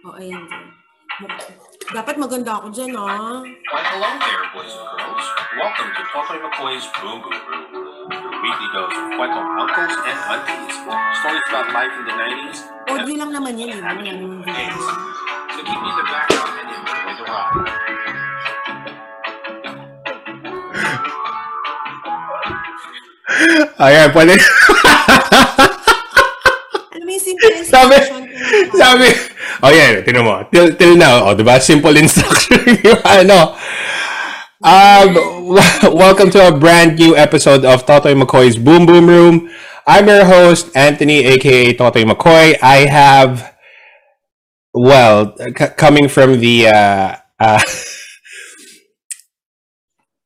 Oh, ayan. Dapat maganda ako dyan, ah. Why, hello there, boys and girls. Welcome to Totoy McCoy's Boom Boom Room, your weekly dose of kwentong uncles and aunties, stories about life in the 90s, Audio lang naman yan, eh. Wala namang video. and so keep me the background and enjoy the ride. Ayan, pwede. Alam mo yung simple Sabi, sabi, oh yeah, tinan mo. Till, till now, oh, diba? Simple instruction ano. Um, w- welcome to a brand new episode of Totoy McCoy's Boom Boom Room. I'm your host, Anthony, aka Totoy McCoy. I have, well, c- coming from the, uh, uh,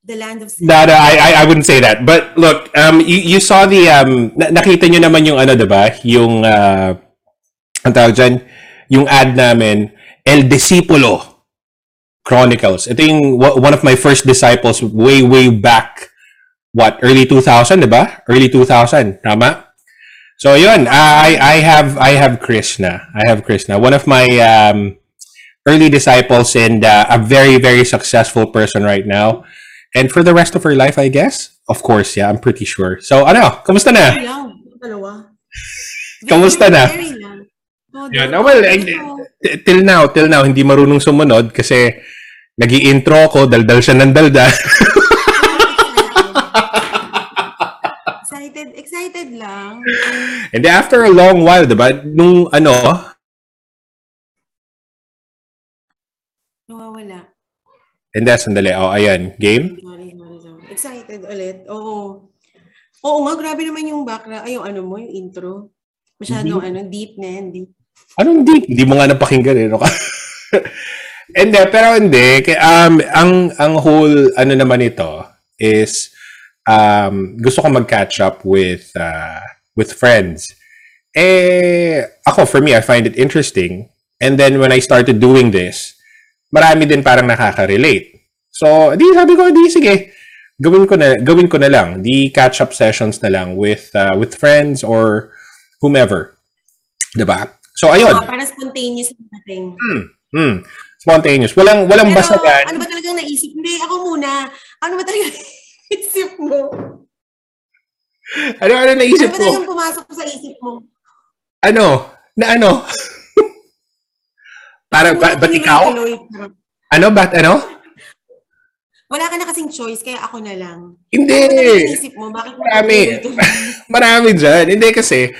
The land of No, no, I, I, I wouldn't say that. But look, um, you, you saw the, um, na- nakita nyo naman yung ano, diba? Yung, uh, ang tawag dyan, yung ad namin, El Discipulo Chronicles. Ito yung one of my first disciples way, way back, what, early 2000, diba? Early 2000, tama? So yun, I, I have, I have Krishna. I have Krishna. One of my, um, early disciples and uh, a very, very successful person right now. And for the rest of her life, I guess. Of course, yeah, I'm pretty sure. So, ano, kamusta na? Dalawa. Kamusta na? Very. Oh, dalawa. oh, well, eh, Ito. t- till now, till now, hindi marunong sumunod kasi nag intro ako, daldal siya ng daldal. Excited, excited lang. And after a long while, diba, nung ano, Nawawala. and then, sandali, oh, ayan, game? Sorry, sorry, sorry. Excited ulit. Oo. Oo nga, grabe naman yung background. Ay, yung ano mo, yung intro. Masyadong ano, deep na yan, deep. Anong deep? Hindi mo nga napakinggan eh. No? hindi, pero hindi. Um, ang, ang whole, ano naman ito, is, um, gusto ko mag-catch up with, uh, with friends. Eh, ako, for me, I find it interesting. And then, when I started doing this, marami din parang nakaka-relate. So, di sabi ko, di sige, gawin ko na, gawin ko na lang. Di catch-up sessions na lang with, uh, with friends or whomever. 'Di ba? So, ayun. Oo, parang spontaneous yung dating. Hmm. Spontaneous. Walang walang Pero, basagan. ano ba talagang naisip? Hindi, ako muna. Ano ba talagang naisip mo? Ano ano Ano naisip ba ko? talagang pumasok sa isip mo? Ano? Na ano? Para ba, ba't ikaw? Ano ba't ano? Wala ka na kasing choice, kaya ako na lang. Hindi. Ano ba mo? Bakit Marami. Marami dyan. Hindi kasi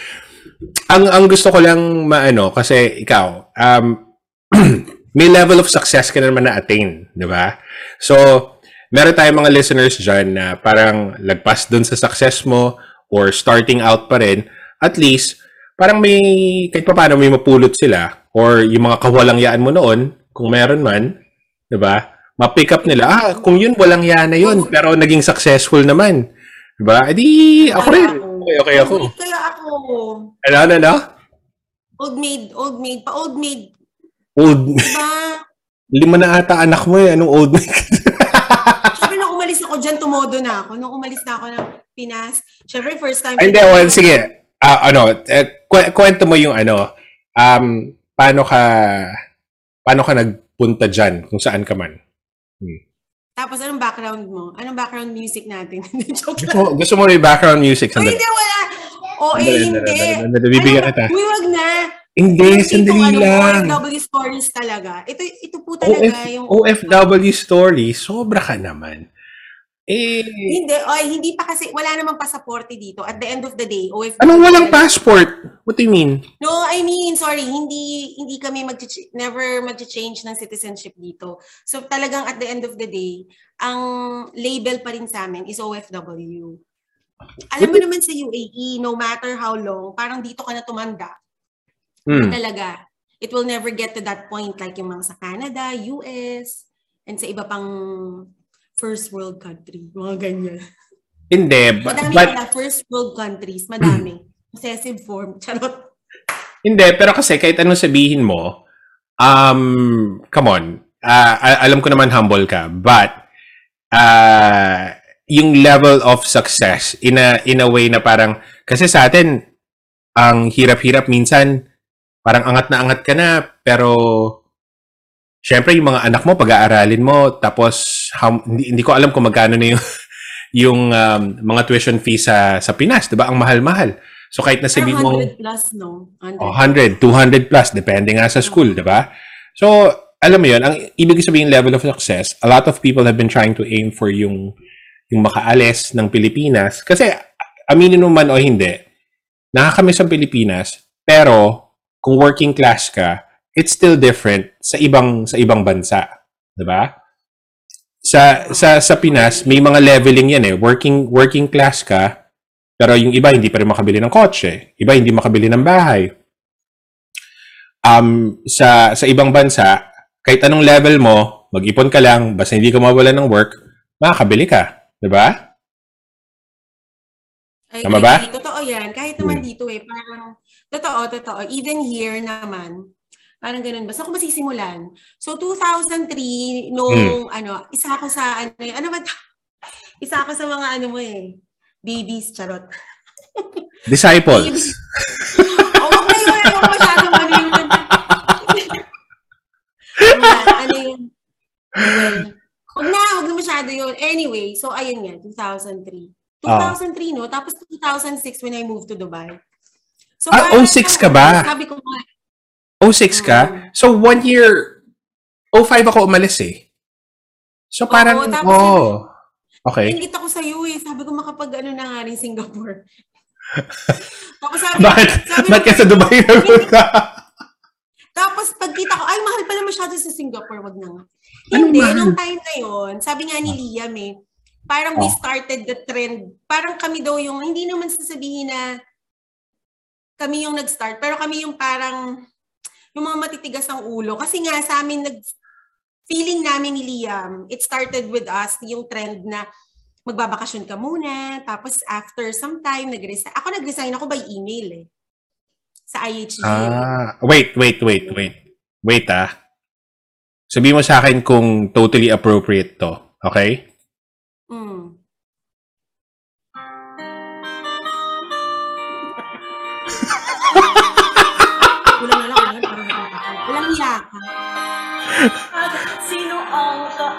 ang ang gusto ko lang maano kasi ikaw um may level of success ka na naman na-attain, di ba? So, meron tayong mga listeners dyan na parang lagpas dun sa success mo or starting out pa rin, at least, parang may, kahit pa paano may mapulot sila or yung mga kawalang yaan mo noon, kung meron man, di ba? Ma-pick up nila, ah, kung yun, walang yaan na yun, pero naging successful naman. Di ba? Eh di, ako rin. Okay, okay ako. Kaya ako. Ano, ano, ano? Old maid, old maid, pa old maid. Old, Diba? lima na ata anak mo eh. Anong old man? Siyempre, nung umalis ako dyan, tumodo na ako. Nung umalis na ako ng Pinas, siyempre, first time. Hindi, well, sige. Ah, ano, eh, kwe- kwento mo yung ano, um, paano ka, paano ka nagpunta dyan, kung saan ka man. Tapos, anong background mo? Anong background music natin? Joke Gusto lang. mo, gusto mo may background music? Sandali. hindi, wala. O, eh, hindi. sandali, sandali, sandali, bibigyan Ano, kita. Uy, wag na. Hindi, Yung sandali tipong, lang. Ano, OFW stories talaga. Ito, ito po talaga OF, yung... OFW story, sobra ka naman. Eh, Hindi, ay, hindi pa kasi, wala namang pasaporte dito. At the end of the day, OFW. anong walang passport? What do you mean? No, I mean, sorry, hindi hindi kami mag never mag-change ng citizenship dito. So talagang at the end of the day, ang label pa rin sa amin is OFW. Alam mo naman sa UAE, no matter how long, parang dito ka na tumanda, Hmm. talaga. It will never get to that point like yung mga sa Canada, US, and sa iba pang first world country. Mga ganyan. Hindi, but, Madami but pala first world countries, madami. Possessive form. Charot. Hindi, pero kasi kahit anong sabihin mo, um, come on, ah, a- alam ko naman humble ka, but uh, yung level of success in a, in a way na parang, kasi sa atin, ang hirap-hirap minsan, parang angat na angat ka na, pero syempre yung mga anak mo, pag-aaralin mo, tapos how, hindi, hindi ko alam kung magkano na yung, yung um, mga tuition fees sa, sa Pinas, di ba? Ang mahal-mahal. So kahit na sabihin mo, 100 plus, no? 100. oh, 100, 200 plus, depende nga sa school, di ba? So, alam mo yun, ang ibig sabihin level of success, a lot of people have been trying to aim for yung yung makaalis ng Pilipinas. Kasi, aminin mo man o hindi, nakakamiss ang Pilipinas, pero kung working class ka, it's still different sa ibang sa ibang bansa, 'di ba? Sa sa sa Pinas, may mga leveling 'yan eh. Working working class ka, pero yung iba hindi pa rin makabili ng kotse, iba hindi makabili ng bahay. Um sa sa ibang bansa, kahit anong level mo, mag-ipon ka lang, basta hindi ka mawalan ng work, makakabili ka, 'di ba? Tama ba? ay, Totoo yan. Kahit naman Hmm. dito eh, parang, totoo, totoo. Even here naman, parang ganun. Basta kung masisimulan. So, 2003, nung, Hmm. ano, isa ako sa, ano, ano ba, isa ako sa mga, ano mo eh, babies, charot. Disciples. O, wag na yun, wag masyadong ano yun. Ano yun. Well, wag na, wag na masyado yun. Anyway, so ayun nga, 2003. Ah. 2003, no? Tapos 2006 when I moved to Dubai. So, Ah, parang- 06 ka ba? Sabi ko nga, 06 ka? So, one year, 05 ako umalis eh. So, parang, Oo, tapos oh, okay. ingit ako sa iyo eh. Sabi ko makapag ano na nga rin Singapore. Tapos sabi, Bakit? sabi Bakit ka sa Dubai nagpunta? Tapos pagkita ko, ay mahal pala masyado sa Singapore, wag na nga. Hindi, mahal? nung time na yon, sabi nga ni Liam eh, parang we Oh. started the trend. Parang kami daw yung, hindi naman sasabihin na kami yung nag-start, pero kami yung parang, yung mga matitigas ang ulo. Kasi nga sa amin, nag, feeling namin ni Liam, it started with us, yung trend na magbabakasyon ka muna, tapos after some time, nag-resign. Ako nag-resign ako by email eh. Sa IHG. Ah, wait, wait, wait, wait. Wait ah. Sabihin mo sa akin kung totally appropriate to. Okay? Mm.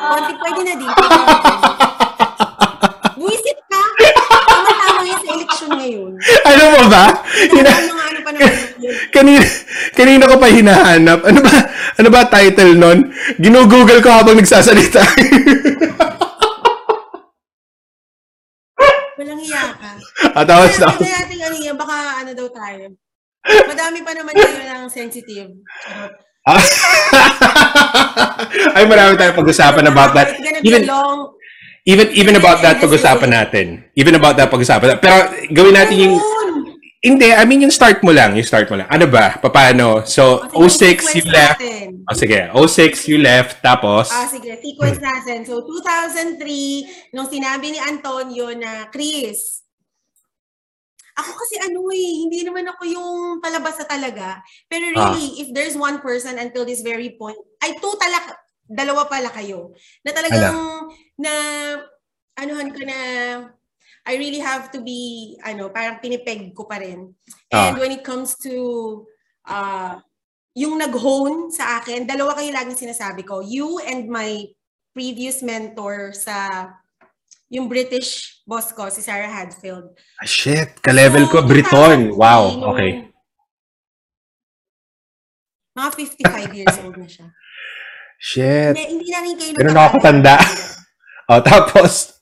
Konti pwede na din. Buisit ka. Tama-tama yan sa eleksyon ngayon. Ano mo ba? Hina, Ano ano pa naman kanina, kanina ko pa hinahanap. Ano ba, ano ba title nun? Ginugoogle ko habang nagsasalita. Walang hiya ka. At tapos na. Kaya natin ano yan, baka ano daw tayo. Madami pa naman kayo ng sensitive. Ay, marami tayong pag-usapan about that. Even, even, even about that pag-usapan natin. Even about that pag-usapan natin. Pero gawin natin yung, hindi, I mean yung start mo lang, yung start mo lang. Ano ba? Paano? So, O, sige, 06 you left. O sige, 06 you left, tapos, Ah, sige, sequence natin. So, 2003, nung sinabi ni Antonio na, Chris, ako kasi ano eh, hindi naman ako yung palabas na talaga. Pero really, if there's one person until this very point, ay two talak, dalawa pala kayo, na talagang, na, anuhan ko na, I really have to be, ano, parang pinipeg ko pa rin. And Ah. when it comes to, uh, yung nag-hone sa akin, dalawa kayo laging sinasabi ko. You and my previous mentor sa yung British boss ko, si Sarah Hadfield. ah, shit, ka-level ko, So, Briton. 2003, Wow, okay. Mga 55 years old na siya. Shit. Hindi, hindi na rin kayo Ganun nagkakala. ako katanda. O, tapos,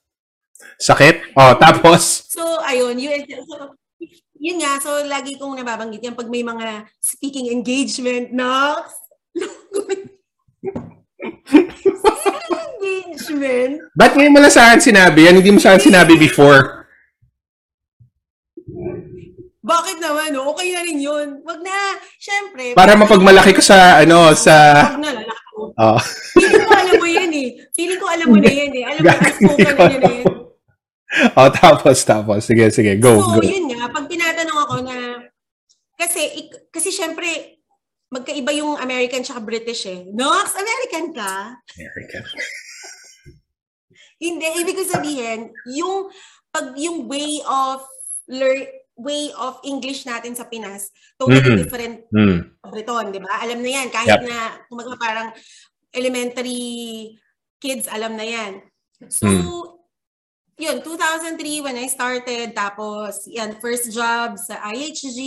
sakit. O, tapos, So, ayun, yun, so, yun nga, so lagi kong nababanggit yan pag may mga speaking engagement na engagement. ba't ngayon mo lang sa akin sinabi yan? Hindi mo sa akin sinabi before. Bakit naman? No? Okay na rin yun. Wag na. Siyempre. Para mapagmalaki ko sa, ano, sa... Wag na, lalaki ko. Oh. Feeling ko alam mo yan eh. Feeling ko alam mo na yan eh. Alam mo, Gagi, spoken na yan eh. oh, tapos, tapos. Sige, sige. Go, so, go. yun nga, pag tinatanong ako na, kasi, ik- kasi syempre, magkaiba yung American tsaka British eh. Nox, American ka? American. Hindi, ibig ko sabihin, yung, pag yung way of learn, way of English natin sa Pinas, totally Mhm. different Mm. Briton, di ba? Alam na yan. Kahit Yep. na, kumbaga parang elementary kids, alam na yan. So, Mm. yun, 2003 when I started, tapos yan, first job sa IHG,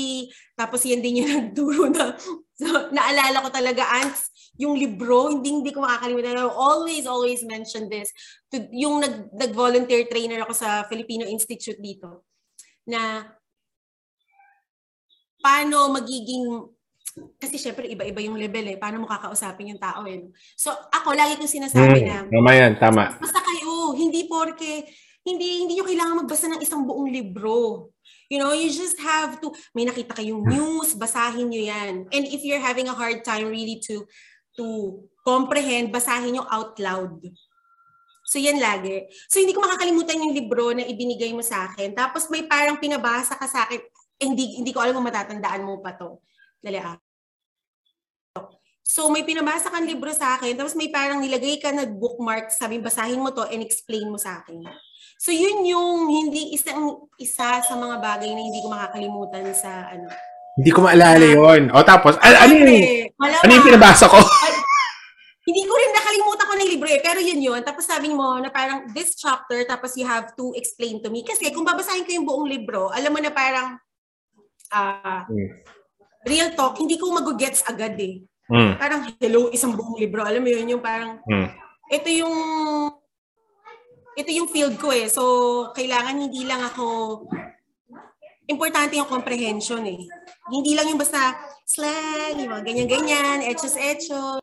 tapos yan din yung nagturo na, so, naalala ko talaga, ants, yung libro, hindi, hindi ko makakalimutan. I always, always mention this. To, yung nag, nag-volunteer trainer ako sa Filipino Institute dito, na paano magiging kasi syempre iba-iba yung level eh. Paano mo kakausapin yung tao eh. So ako lagi kong sinasabi na Mm. Tama yan, tama. basta kayo, hindi porke hindi hindi niyo kailangan magbasa ng isang buong libro. You know, you just have to may nakita kayong news, basahin niyo 'yan. And if you're having a hard time really to to comprehend, basahin niyo out loud. So yan lagi. So hindi ko makakalimutan yung libro na ibinigay mo sa akin. Tapos may parang pinabasa ka sa akin. Eh, hindi hindi ko alam kung matatandaan mo pa to. Dali ah. So may pinabasa kang libro sa akin, tapos may parang nilagay ka na bookmark, sabi basahin mo to and explain mo sa akin. So yun yung hindi isang isa sa mga bagay na hindi ko makakalimutan sa ano. Hindi ko maalala yon. O tapos, al- ano yung, ano yung pinabasa ko? Hindi ko rin nakalimutan ko ng libro eh, pero yun yun. Tapos sabi mo na parang this chapter, tapos you have to explain to me. Kasi kung babasahin ko yung buong libro, alam mo na parang ah Hmm. real talk, hindi ko mag-gets agad eh. Mm. Parang hello, isang buong libro. Alam mo yun, yung parang Mm. ito yung ito yung field ko eh. So, kailangan hindi lang ako importante yung comprehension eh. Hindi lang yung basta slang, yung mga ganyan-ganyan, etchos-etchos.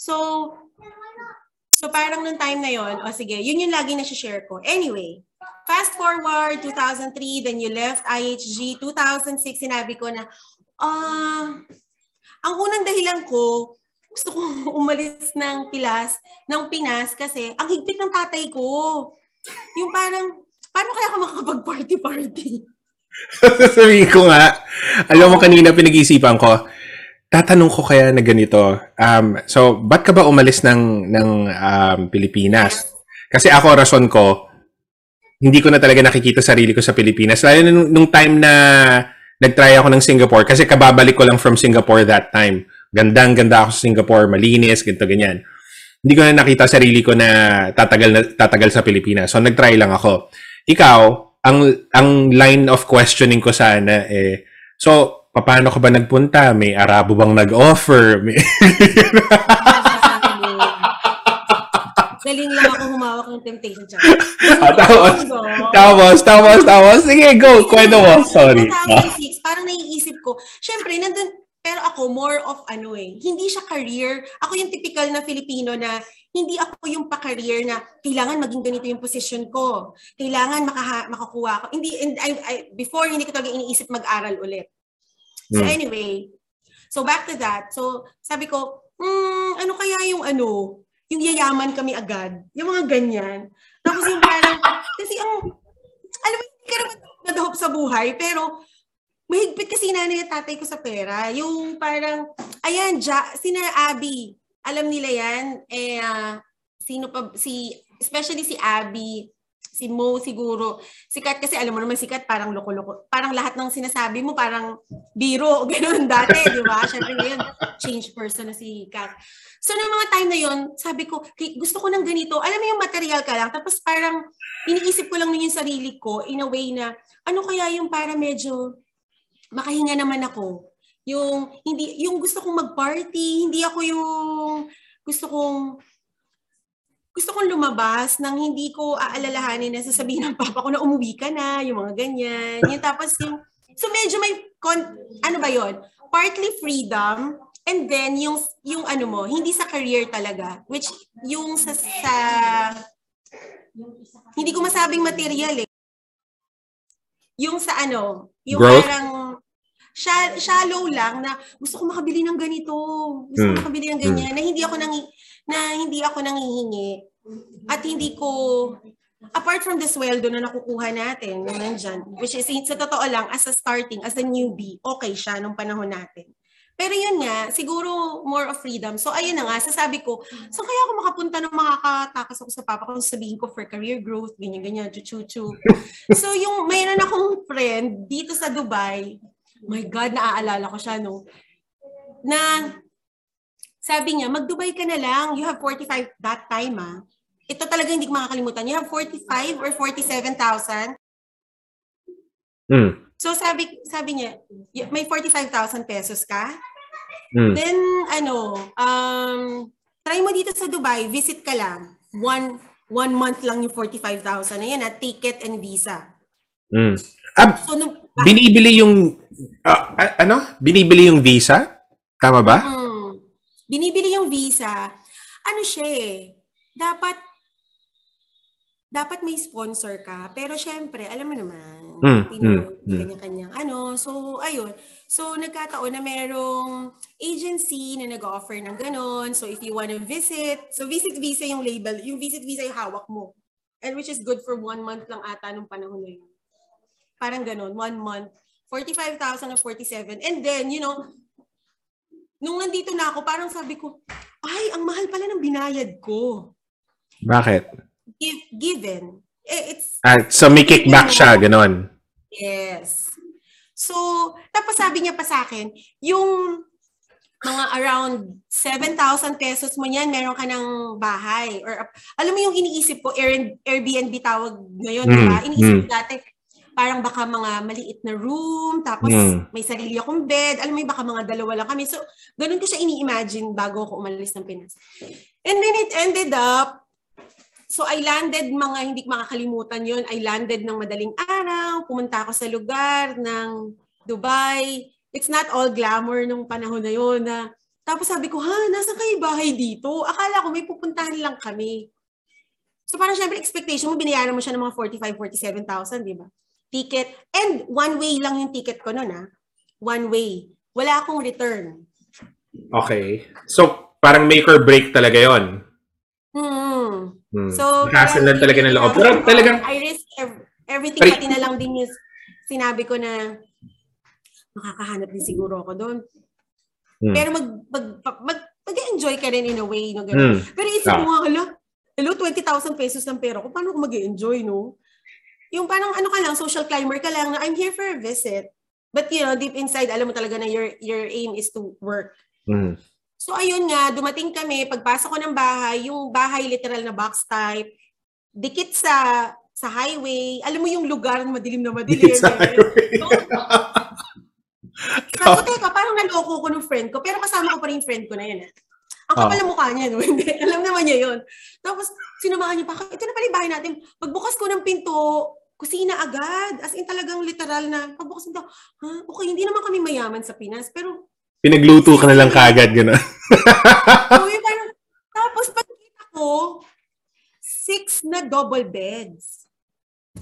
So, so parang nung time na yon, o sige, yun yung lagi na share ko. Anyway, fast forward, 2003, then you left IHG, 2006, sinabi ko na, ah, ang unang dahilan ko, gusto ko umalis ng Pilas, ng Pinas kasi ang higpit ng tatay ko. Yung parang, paano kaya ako makakapag-party-party? Sasabihin ko nga, alam mo kanina pinag-iisipan ko, tatanong ko kaya na ganito, um, so, ba't ka ba umalis ng, ng um, Pilipinas? Kasi ako, rason ko, hindi ko na talaga nakikita sarili ko sa Pilipinas. Lalo nung, nung time na nag-try ako ng Singapore, kasi kababalik ko lang from Singapore that time. Gandang ganda ako sa Singapore, malinis, ganito, ganyan. Hindi ko na nakita sarili ko na tatagal, na, tatagal sa Pilipinas. So, nag-try lang ako. Ikaw, ang ang line of questioning ko sana eh, so, paano ka ba nagpunta? May Arabo bang nag-offer? May... Galing lang ako humawak ng temptation siya. Ah, tapos, tapos, tapos, tapos, sige, go, kwento mo. Sorry. 2006, parang naiisip ko, syempre, nandun, pero ako, more of ano eh, hindi siya career. Ako yung typical na Filipino na hindi ako yung pa-career na kailangan maging ganito yung position ko. Kailangan makaha, makakuha ko. Hindi, and I, I, before, hindi ko talaga iniisip mag-aral ulit. So Hmm. anyway, so back to that. So sabi ko, hmm, ano kaya yung ano, yung yayaman kami agad. Yung mga ganyan. Tapos yung parang, kasi ang, alam mo, hindi ka naman sa buhay, pero mahigpit kasi nanay at tatay ko sa pera. Yung parang, ayan, ja, sina Abby, alam nila yan, eh, ah, sino pa, si, especially si Abby, si Mo siguro, sikat kasi alam mo naman sikat parang loko-loko, parang lahat ng sinasabi mo parang biro, ganun dati, di ba? Siyempre ngayon, change person na si Kat. So, noong mga time na yon sabi ko, "Kay- gusto ko ng ganito. Alam mo yung material ka lang, tapos parang iniisip ko lang nun yung sarili ko in a way na, ano kaya yung para medyo makahinga naman ako. Yung hindi yung gusto kong mag-party, hindi ako yung gusto kong gusto kong lumabas nang hindi ko aalalahanin na sasabihin ng papa ko na umuwi ka na, yung mga ganyan. Yung tapos yung so medyo may con, ano ba yon? Partly freedom and then yung yung ano mo, hindi sa career talaga, which yung sa, sa hindi ko masabing material eh. Yung sa ano, yung Growth? parang sha- shallow lang na gusto ko makabili ng ganito, gusto ko Hmm. makabili ng ganyan, na hindi ako nang na hindi ako nangihingi at hindi ko apart from the sweldo na nakukuha natin nung nandyan, which is sa totoo lang as a starting as a newbie okay siya nung panahon natin Pero yun nga, siguro more of freedom. So ayun na nga, sasabi ko, so kaya ako makapunta ng makakatakas ako sa papa ko, sabihin ko for career growth, ganyan-ganyan, chuchu So yung mayroon akong friend dito sa Dubai, my God, naaalala ko siya, no? Na sabi niya, mag-Dubai ka na lang, you have 45 that time, ah. Ito talaga hindi ko makakalimutan. You have 45 or 47,000 Mm. So sabi sabi niya, may 45,000 pesos ka? Mm. Then ano, um try mo dito sa Dubai, visit ka lang. One one month lang yung 45,000 na yan, at ticket and visa. Mm. Ah, So nung binibili yung ah, ano? Binibili yung visa? Tama ba? Mm. binibili yung visa. Ano siya eh, dapat dapat may sponsor ka. Pero syempre, alam mo naman, Mm, mm, mm. kanya-kanyang ano. So, ayun. So, nagkataon na merong agency na nag-offer ng ganon. So, if you wanna visit, so visit visa yung label, yung visit visa yung hawak mo. And which is good for one month lang ata nung panahon na yun. Parang ganon, one month. 45,000 or 47. And then, you know, nung nandito na ako, parang sabi ko, ay, ang mahal pala ng binayad ko. Bakit? Give, given. Eh, it's, Ah, so may kickback siya, ganon. yes. So, tapos sabi niya pa sa akin, yung mga around 7,000 pesos mo yan, meron ka ng bahay. Or, alam mo yung iniisip ko, Air, Airbnb tawag ngayon, di ba? Mm, Iniisip mm. dati, parang baka mga maliit na room, tapos Mm. may sarili akong bed, alam mo yung baka mga dalawa lang kami. So, ganun ko siya ini-imagine bago ako umalis ng Pinas. And then it ended up, so I landed mga hindi makakalimutan yon I landed ng madaling araw, pumunta ako sa lugar ng Dubai. It's not all glamour nung panahon na yon na tapos sabi ko, ha, nasa kayo bahay dito? Akala ko may pupuntahan lang kami. So parang syempre expectation mo, binayaran mo siya ng mga 45, 47,000, di ba? Ticket. And one way lang yung ticket ko noon, ha? One way. Wala akong return. Okay. So, parang make or break talaga yon. Hmm. Hmm. So, Hassle lang talaga ng loob. Pero talagang, I risk ev- everything, Pero- pati na lang din yung sinabi ko na makakahanap din siguro ako doon. Hmm. Pero mag, mag, mag, mag-enjoy ka rin in a way, no? Ganun. Hmm. Pero isip Ah. mo nga, hala, hello, 20,000 pesos ng pera ko, paano ko mag-enjoy, no? Yung parang ano ka lang, social climber ka lang na I'm here for a visit. But you know, deep inside, alam mo talaga na your, your aim is to work. Hmm. So ayun nga, dumating kami, pagpasok ko ng bahay, yung bahay literal na box type, dikit sa sa highway, alam mo yung lugar na madilim na madilim. Sa eh. highway. So, sabi ko, teka, parang naloko ko ng friend ko, pero kasama ko pa rin yung friend ko na yun. Eh. Ang kapal ng mukha niya, no? Hindi, alam naman niya yun. Tapos, sinamahan niya pa, ito na pala yung bahay natin. Pagbukas ko ng pinto, kusina agad. As in talagang literal na, pagbukas nito, ha, okay, hindi naman kami mayaman sa Pinas, pero Pinagluto ka na lang kagad, gano'n. So, yung parang, tapos pagkita ko, six na double beds.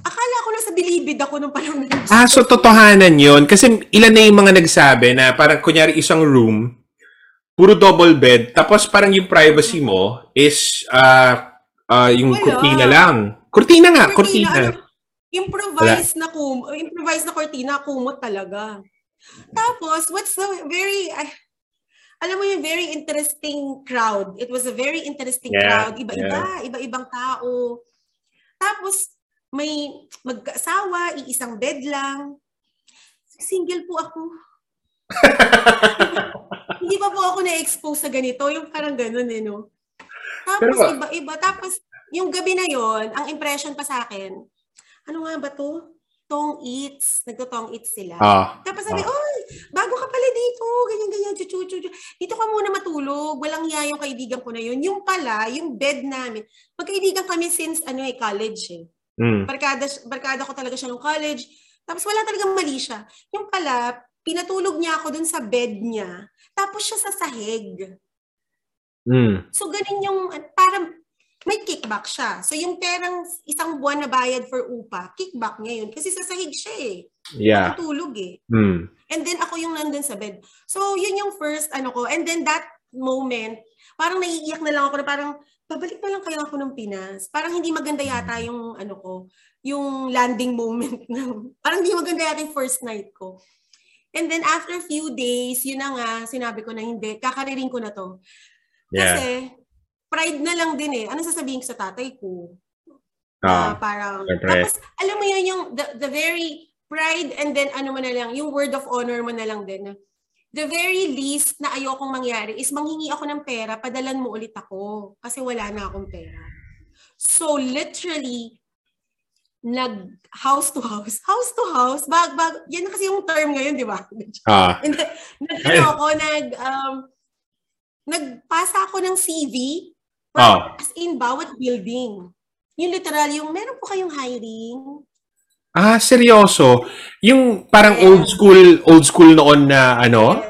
Akala ko nasa bilibid ako nung na Ah, so totohanan yon Kasi ilan na yung mga nagsabi na parang kunyari isang room, puro double bed, tapos parang yung privacy mo is ah ah, yung Wala. kurtina lang. Kurtina nga, kurtina. ano, improvised na kum, improvised na cortina, kumot talaga. Tapos, what's the very, ay, alam mo yung very interesting crowd. It was a very interesting Yeah, crowd. Iba-iba, iba-ibang tao. Tapos, may mag-asawa, iisang bed lang. Single po ako. Hindi pa po ako na-expose sa ganito. Yung parang ganun eh, no? Tapos, Pero- iba-iba. Tapos, yung gabi na yon ang impression pa sa akin, ano nga ba to? Tong eats. Nagtotong eats sila. Ah. Tapos sabi, oy, bago ka pala dito, ganyan-ganyan, chuchu, chuchu. Dito ka muna matulog, walang iya yung kaibigan ko na yun. Yung pala, yung bed namin, magkaibigan kami since ano eh, college eh. Mm. Barkada, barkada ko talaga siya nung college. Tapos wala talagang mali siya. Yung pala, pinatulog niya ako dun sa bed niya. Tapos siya sa sahig. Mm. So ganun yung, parang may kickback siya. So yung perang isang buwan na bayad for upa, kickback niya yun. Kasi sa sahig siya eh. Yeah. Matutulog eh. Mm. And then ako yung nandun sa bed. So yun yung first ano ko. And then that moment, parang naiiyak na lang ako na parang babalik na lang kaya ako ng Pinas. Parang hindi maganda yata yung ano ko, yung landing moment na. Parang hindi maganda yata yung first night ko. And then after a few days, yun na nga, sinabi ko na hindi, kakaririn ko na to. Yeah. Pride na lang din eh. Ano sasabihin ko sa tatay ko? Ah, Na parang, syempre. tapos, alam mo yun, yung, the, the very pride and then ano mo na lang, yung word of honor mo na lang din. The very least na ayokong mangyari is manghingi ako ng pera, padalan mo ulit ako. Kasi wala na akong pera. So, literally, nag house to house, house to house, bag, bag, yan kasi yung term ngayon, di ba? Ah, nag, ano ako, nag, um, nagpasa ako ng CV, Oh. as in, bawat building. Yung literal, yung meron po kayong hiring. ah, seryoso. Yung parang Yeah. old school, old school noon na ano?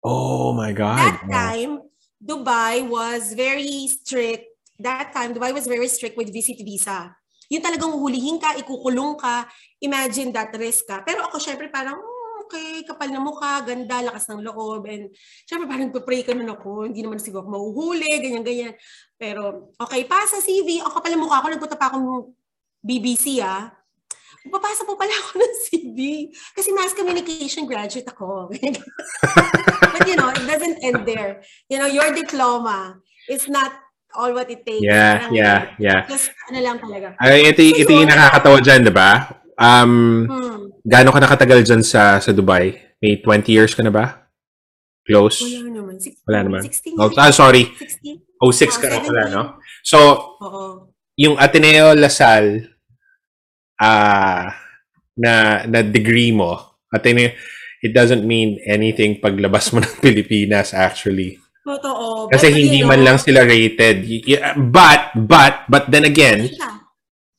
Oh my God. That time, Dubai was very strict. That time, Dubai was very strict with visit visa. Yung talagang hulihin ka, ikukulong ka, imagine that risk ka. Pero ako, syempre, parang, "Hmm, okay, kapal na mukha, ganda, lakas ng loob. And syempre, parang pray ka nun ako, hindi naman siguro ako mahuhuli, ganyan-ganyan. Pero, okay, pasa CV, ako kapal na mukha ako, nagpunta pa akong BBC, ah. Papasa po pala ako ng CV. Kasi mass communication graduate ako. But you know, it doesn't end there. You know, your diploma is not all what it takes. Yeah, Parang, yeah, yeah. Just ano lang talaga. Ay, ito, ito yung nakakatawa dyan, di ba? Um, Hmm. gaano ka nakatagal dyan sa, sa Dubai? May 20 years ka na ba? Close? Wala naman. Six, Wala naman. 16 Oh, ah, sorry. 16? 06 Oh, ka na pala, 17. no? So, Oo. yung Ateneo Lasal ah na na degree mo, Ateneo, it doesn't mean anything paglabas mo ng Pilipinas actually. Totoo. Kasi But, hindi man lang sila rated. But, but, but then again,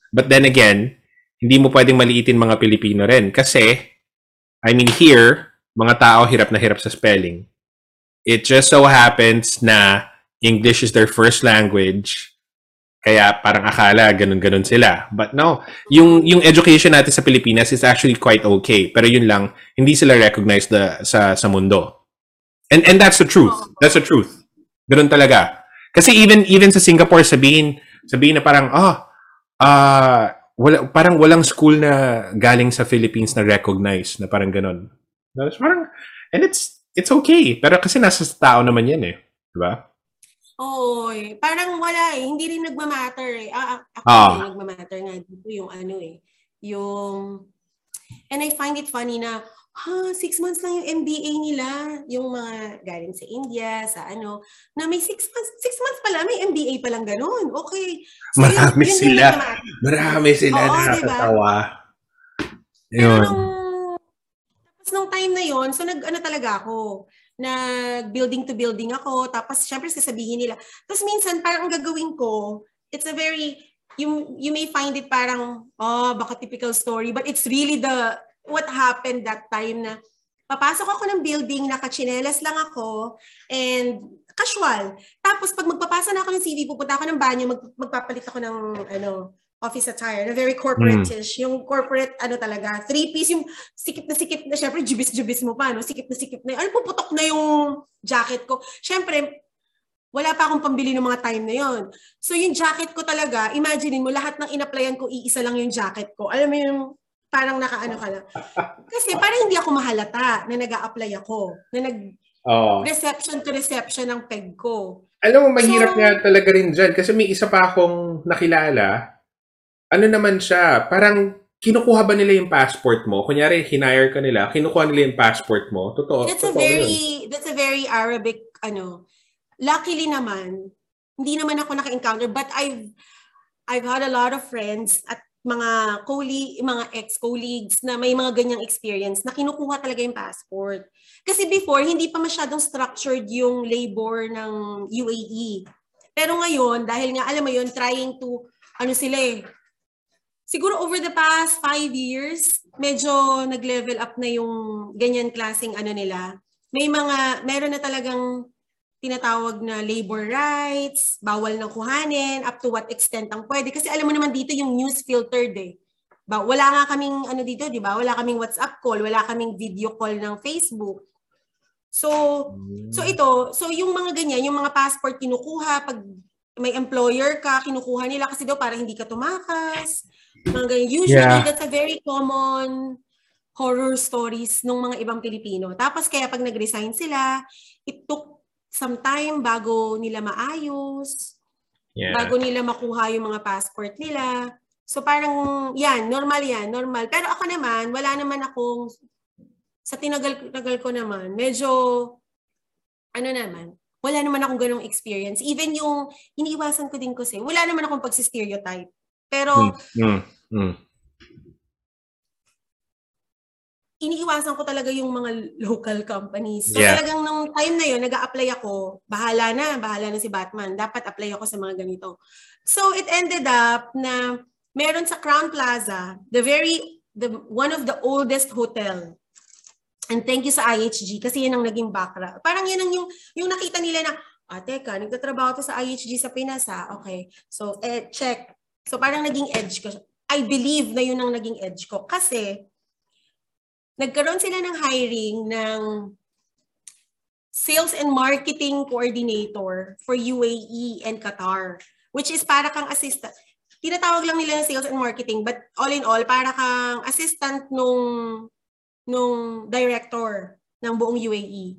but then again, hindi mo pwedeng maliitin mga Pilipino rin. Kasi, I mean, here, mga tao hirap na hirap sa spelling. It just so happens na English is their first language. Kaya parang akala ganun-ganun sila. But no, yung yung education natin sa Pilipinas is actually quite okay. Pero yun lang, hindi sila recognized na, sa sa mundo. And and that's the truth. That's the truth. Ganun talaga. Kasi even even sa Singapore sabihin sabihin na parang ah ah wala parang walang school na galing sa Philippines na recognized na parang ganun. Parang and it's it's okay. Pero kasi nasa tao naman yan eh. 'Di ba? Oo, eh. parang wala eh. Hindi rin nagmamatter eh. Ah, ah, Ah. actually, nagmamatter nga dito yung ano eh. Yung, and I find it funny na, ha, six months lang yung MBA nila. Yung mga galing sa India, sa ano, na may six months, six months pala, may MBA palang ganun. Okay. Marami yung sila. nagmamatter. Marami sila Oo, nakakatawa. Pero Yun. nung, tapos nung time na yon so nag, ano talaga ako, nag building to building ako, tapos syempre sasabihin nila. Tapos minsan parang ang gagawin ko, it's a very, you, you may find it parang, oh, baka typical story, but it's really the, what happened that time na, papasok ako ng building, nakachinelas lang ako, and casual. Tapos pag magpapasa na ako ng CV, pupunta ako ng banyo, mag, magpapalit ako ng ano, office attire na very corporate-ish. Yung corporate, ano talaga, three-piece, yung sikip na sikip na, syempre, jubis-jubis mo pa, no? Sikip na sikip na, ano, puputok na yung jacket ko. Syempre, wala pa akong pambili ng mga time na yon. So yung jacket ko talaga, imaginein mo, lahat ng in-applyan ko, iisa lang yung jacket ko. Alam mo yung parang nakaano ka na. Kasi parang hindi ako mahalata na nag apply ako, na nag-reception Oo. to reception ng peg ko. Alam mo, mahirap So- nga talaga rin dyan. Kasi may isa pa akong nakilala. Ano naman siya, parang kinukuha ba nila yung passport mo? Kunyari, hinire ka nila, kinukuha nila yung passport mo. Totoo. That's a totoo yun. very, that's a very Arabic, ano, luckily naman, hindi naman ako naka-encounter, but I've, I've had a lot of friends at mga colleague, mga ex-colleagues na may mga ganyang experience na kinukuha talaga yung passport. Kasi before, hindi pa masyadong structured yung labor ng UAE. Pero ngayon, dahil nga, alam mo yun, trying to, ano sila eh, siguro over the past five years, medyo nag-level up na yung ganyan klaseng ano nila. May mga, meron na talagang tinatawag na labor rights, bawal na kuhanin, up to what extent ang pwede. Kasi alam mo naman dito yung news filtered eh. Ba, wala nga kaming ano dito, di ba? Wala kaming WhatsApp call, wala kaming video call ng Facebook. So, so ito, so yung mga ganyan, yung mga passport kinukuha pag may employer ka, kinukuha nila kasi daw para hindi ka tumakas. Mga ganyan. Usually, Yeah. that's a very common horror stories ng mga ibang Pilipino. Tapos kaya pag nag-resign sila, it took some time bago nila maayos, Yeah. bago nila makuha yung mga passport nila. So parang yan, normal yan, normal. Pero ako naman, wala naman akong, sa tinagal-tagal ko naman, medyo, ano naman, wala naman akong ganong experience. Even yung, iniiwasan ko din kasi, wala naman akong pagsi-stereotype. Pero, Mm, mm. Iniiwasan ko talaga yung mga local companies. So Yeah. talagang nung time na yun, nag apply ako, bahala na, bahala na si Batman. Dapat apply ako sa mga ganito. So it ended up na meron sa Crown Plaza, the very, the one of the oldest hotel. And thank you sa IHG kasi yun ang naging background. Parang yun ang yung, yung nakita nila na, ah, teka, nagtatrabaho to sa IHG sa Pinas ah. Okay. So, eh, check. So parang naging edge ko. I believe na yun ang naging edge ko. Kasi, nagkaroon sila ng hiring ng sales and marketing coordinator for UAE and Qatar, which is para kang assistant. Tinatawag lang nila na sales and marketing, but all in all, para kang assistant nung nung director ng buong UAE.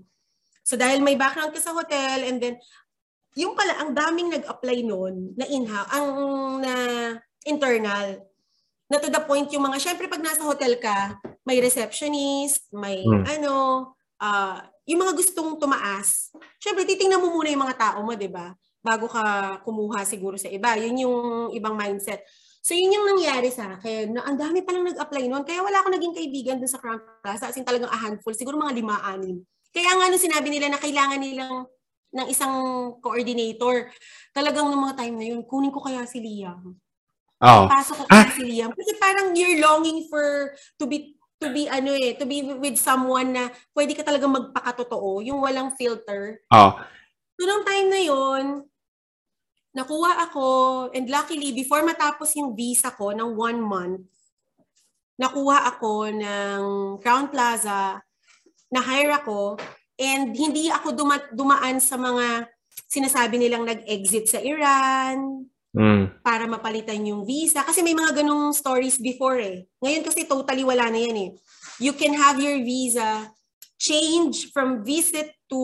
So dahil may background ka sa hotel and then yung pala ang daming nag-apply noon na in-house, ang na internal na to the point yung mga, syempre pag nasa hotel ka, may receptionist, may Hmm. ano, ah, yung mga gustong tumaas. Syempre, titingnan mo muna yung mga tao mo, di ba? Bago ka kumuha siguro sa iba. Yun yung ibang mindset. So, yun yung nangyari sa akin. Na ang dami palang nag-apply noon. Kaya wala akong naging kaibigan dun sa Crown Plaza. As in talagang a handful. Siguro mga lima, anim. Kaya nga nung sinabi nila na kailangan nilang ng isang coordinator, talagang nung mga time na yun, kunin ko kaya si Liam Oh. pasok ko Ah. si Liam. Kasi parang you're longing for to be to be ano eh, to be with someone na pwede ka talaga magpakatotoo, yung walang filter. Oh. So nung time na yon nakuha ako and luckily before matapos yung visa ko ng one month, nakuha ako ng Crown Plaza, na-hire ako and hindi ako duma- dumaan sa mga sinasabi nilang nag-exit sa Iran, Mm. para mapalitan yung visa. Kasi may mga ganong stories before eh. Ngayon kasi totally wala na yan eh. You can have your visa change from visit to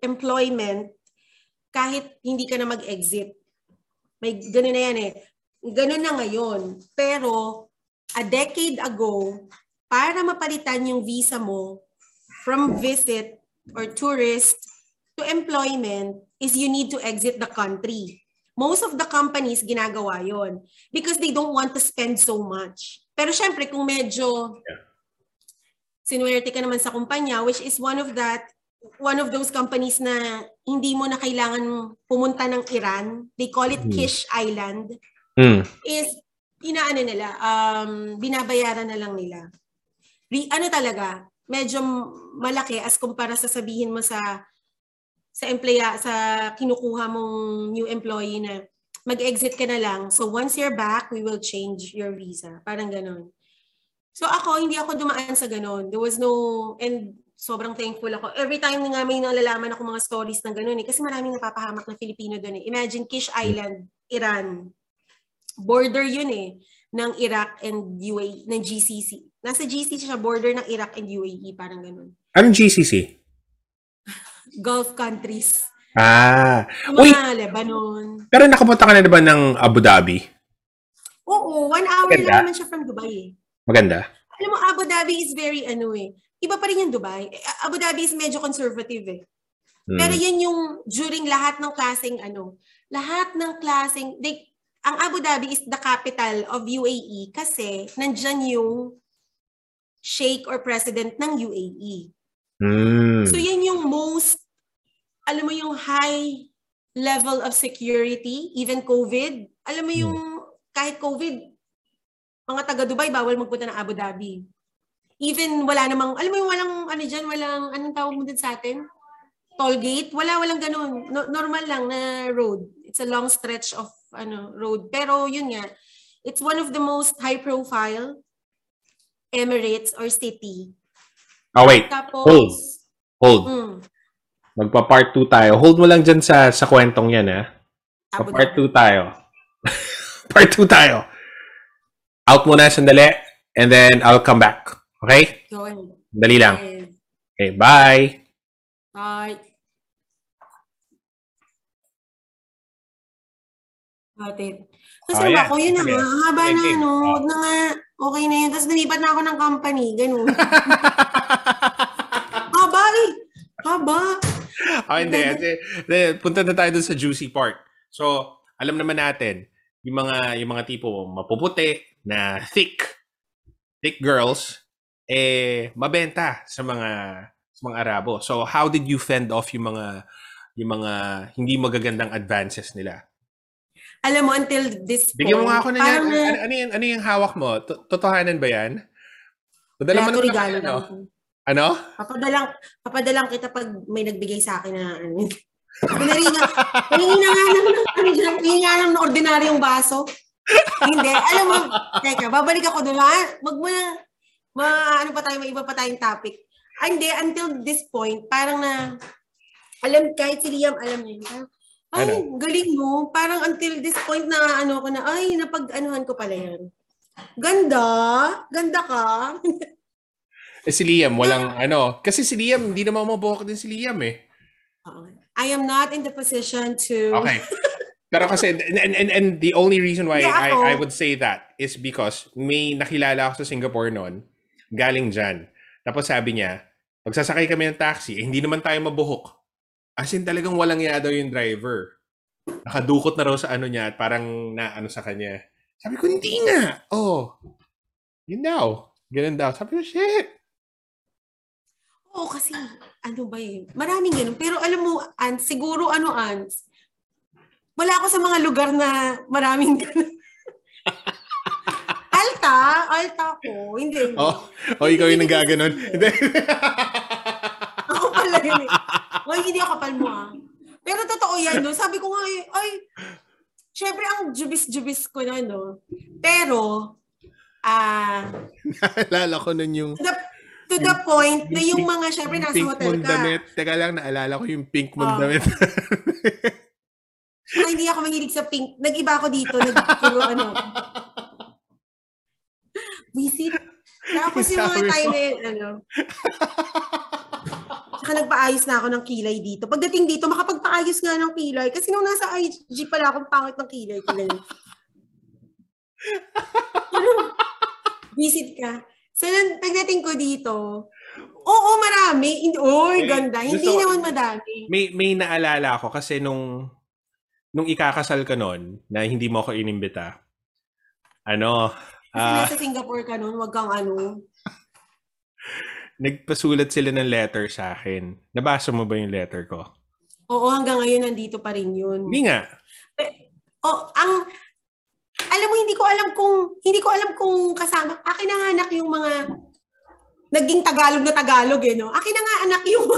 employment kahit hindi ka na mag-exit. May ganun na yan eh. Ganun na ngayon. Pero a decade ago, para mapalitan yung visa mo from visit or tourist to employment is you need to exit the country. Most of the companies ginagawa yon because they don't want to spend so much. Pero syempre, kung medyo sinuwerte ka naman sa kumpanya, which is one of that, one of those companies na hindi mo na kailangan pumunta ng Iran, they call it Mhm. Kish Island, Mm. is inaano nila, um, binabayaran na lang nila. Re, ano talaga, medyo malaki as kumpara sa sabihin mo sa sa employa sa kinukuha mong new employee na mag-exit ka na lang. So once you're back, we will change your visa. Parang ganon. So ako, hindi ako dumaan sa ganon. There was no, and sobrang thankful ako. Every time nga may nalalaman ako mga stories ng ganon eh, kasi maraming napapahamak na Filipino doon eh. Imagine Kish Island, Iran. Border yun eh, ng Iraq and UAE, ng GCC. Nasa GCC siya, border ng Iraq and UAE, parang ganon. Anong GCC? Gulf countries. Ah. Uy, Mga Lebanon. pero nakapunta ka na ba ng Abu Dhabi? Oo, one hour Maganda. lang naman siya from Dubai eh. Maganda. Alam mo, Abu Dhabi is very ano eh. Iba pa rin yung Dubai. Eh, Abu Dhabi is medyo conservative eh. Mm. Pero yun yung during lahat ng klaseng ano, lahat ng klaseng, they, ang Abu Dhabi is the capital of UAE kasi nandyan yung sheikh or president ng UAE. Mm. So yan yung most, alam mo yung high level of security, even COVID. Alam mo yung kahit COVID, mga taga Dubai bawal magpunta ng Abu Dhabi. Even wala namang, alam mo yung walang, ano dyan, walang, anong tawag mo din sa atin? Toll gate? Wala, walang ganun. No- normal lang na road. It's a long stretch of ano road. Pero yun nga, it's one of the most high profile Emirates or city. Oh, wait. Tapos, Hold. Hold. mm, Magpa-part 2 tayo. Hold mo lang dyan sa, sa kwentong yan, ha? Abu Pa-part Dhabi. 2 tayo. part 2 tayo. Out muna sandali, and then I'll come back. Okay? Go ahead. Dali lang. Okay, bye! Bye. Ate. Kasi Oh, yan. ako, yun na nga. Haba na, ano. Oh. Huwag na nga. Okay na yun. Tapos lumipat na ako ng company. Ganun. Haba. Ah, hindi. Punta na tayo dun sa juicy part. So, alam naman natin, yung mga, yung mga tipo mapuputi na thick, thick girls, eh, mabenta sa mga, sa mga Arabo. So, how did you fend off yung mga, yung mga hindi magagandang advances nila? Alam mo, until this Bigyan mo nga ako na yan. Ano, ano, ano, yung, ano yung hawak mo? To- Totohanan ba yan? Padala mo naman regalo ano? Lang. Ano? Papadalang, papadalang kita pag may nagbigay sa akin na ano. Pinaringa, na nga ng, ano dyan, pahingi nga lang ng ordinaryong baso. Hindi, alam mo, teka, babalik ako doon, ha? Wag mo na, ma, ano pa tayo, may iba pa tayong topic. Ah, hindi, until this point, parang na, alam, kahit si Liam, alam niya, yun, ay, Ano? galing mo. Parang until this point na ano ko na, ay, napag-anuhan ko pala yan. Ganda, ganda ka. Eh, si Liam, walang ano. Kasi si Liam, hindi naman mabuhok din si Liam eh. I am not in the position to... Okay. Pero kasi, and, and, and the only reason why Hindi, I, I would say that is because may nakilala ako sa Singapore noon, galing dyan. Tapos sabi niya, pagsasakay kami ng taxi, eh, hindi naman tayo mabuhok. As in, talagang walang iya daw yung driver. Nakadukot na raw sa ano niya at parang na ano sa kanya. Sabi ko, hindi nga. Oh, yun daw. Ganun daw. Sabi ko, shit. Oo, kasi ano ba eh. Maraming ganun. Pero alam mo, Ans, siguro ano, Ans, wala ako sa mga lugar na maraming ganun. alta, alta ko. Hindi. Oh, oh ikaw yung nagaganon. Hindi. Ako pala yun eh. Well, hindi ako kapal mo ah. Pero totoo yan, no? Sabi ko nga eh, ay, syempre ang jubis-jubis ko na, no? Pero, ah, Naalala ko nun yung the, to the point na yung mga, syempre, nasa pink hotel mong ka. damit. Teka lang, naalala ko yung pink mong Ah. damit. Ay, hindi ako mahilig sa pink. Nag-iba ako dito. Nag puro ano. Visit. Tapos yung mga Sabi time mo. na yun, ano. Saka nagpaayos na ako ng kilay dito. Pagdating dito, makapagpaayos nga ng kilay. Kasi nung nasa IG pala akong pangit ng kilay ko na yun. Ano? Visit ka. So, nung pagdating ko dito, oo, marami. Oy, Eh, ganda. Hindi gusto naman madami. may may naalala ako kasi nung nung ikakasal ka noon na hindi mo ako inimbita. Ano, Kasi ah, nasa Singapore ka nun, wag kang ano. nagpasulat sila ng letter sa akin. Nabasa mo ba yung letter ko? Oo, hanggang ngayon nandito pa rin yun. Hindi nga. Oh, ang alam mo hindi ko alam kung hindi ko alam kung kasama akin na anak yung mga naging Tagalog na Tagalog eh no. Akin na nga anak yung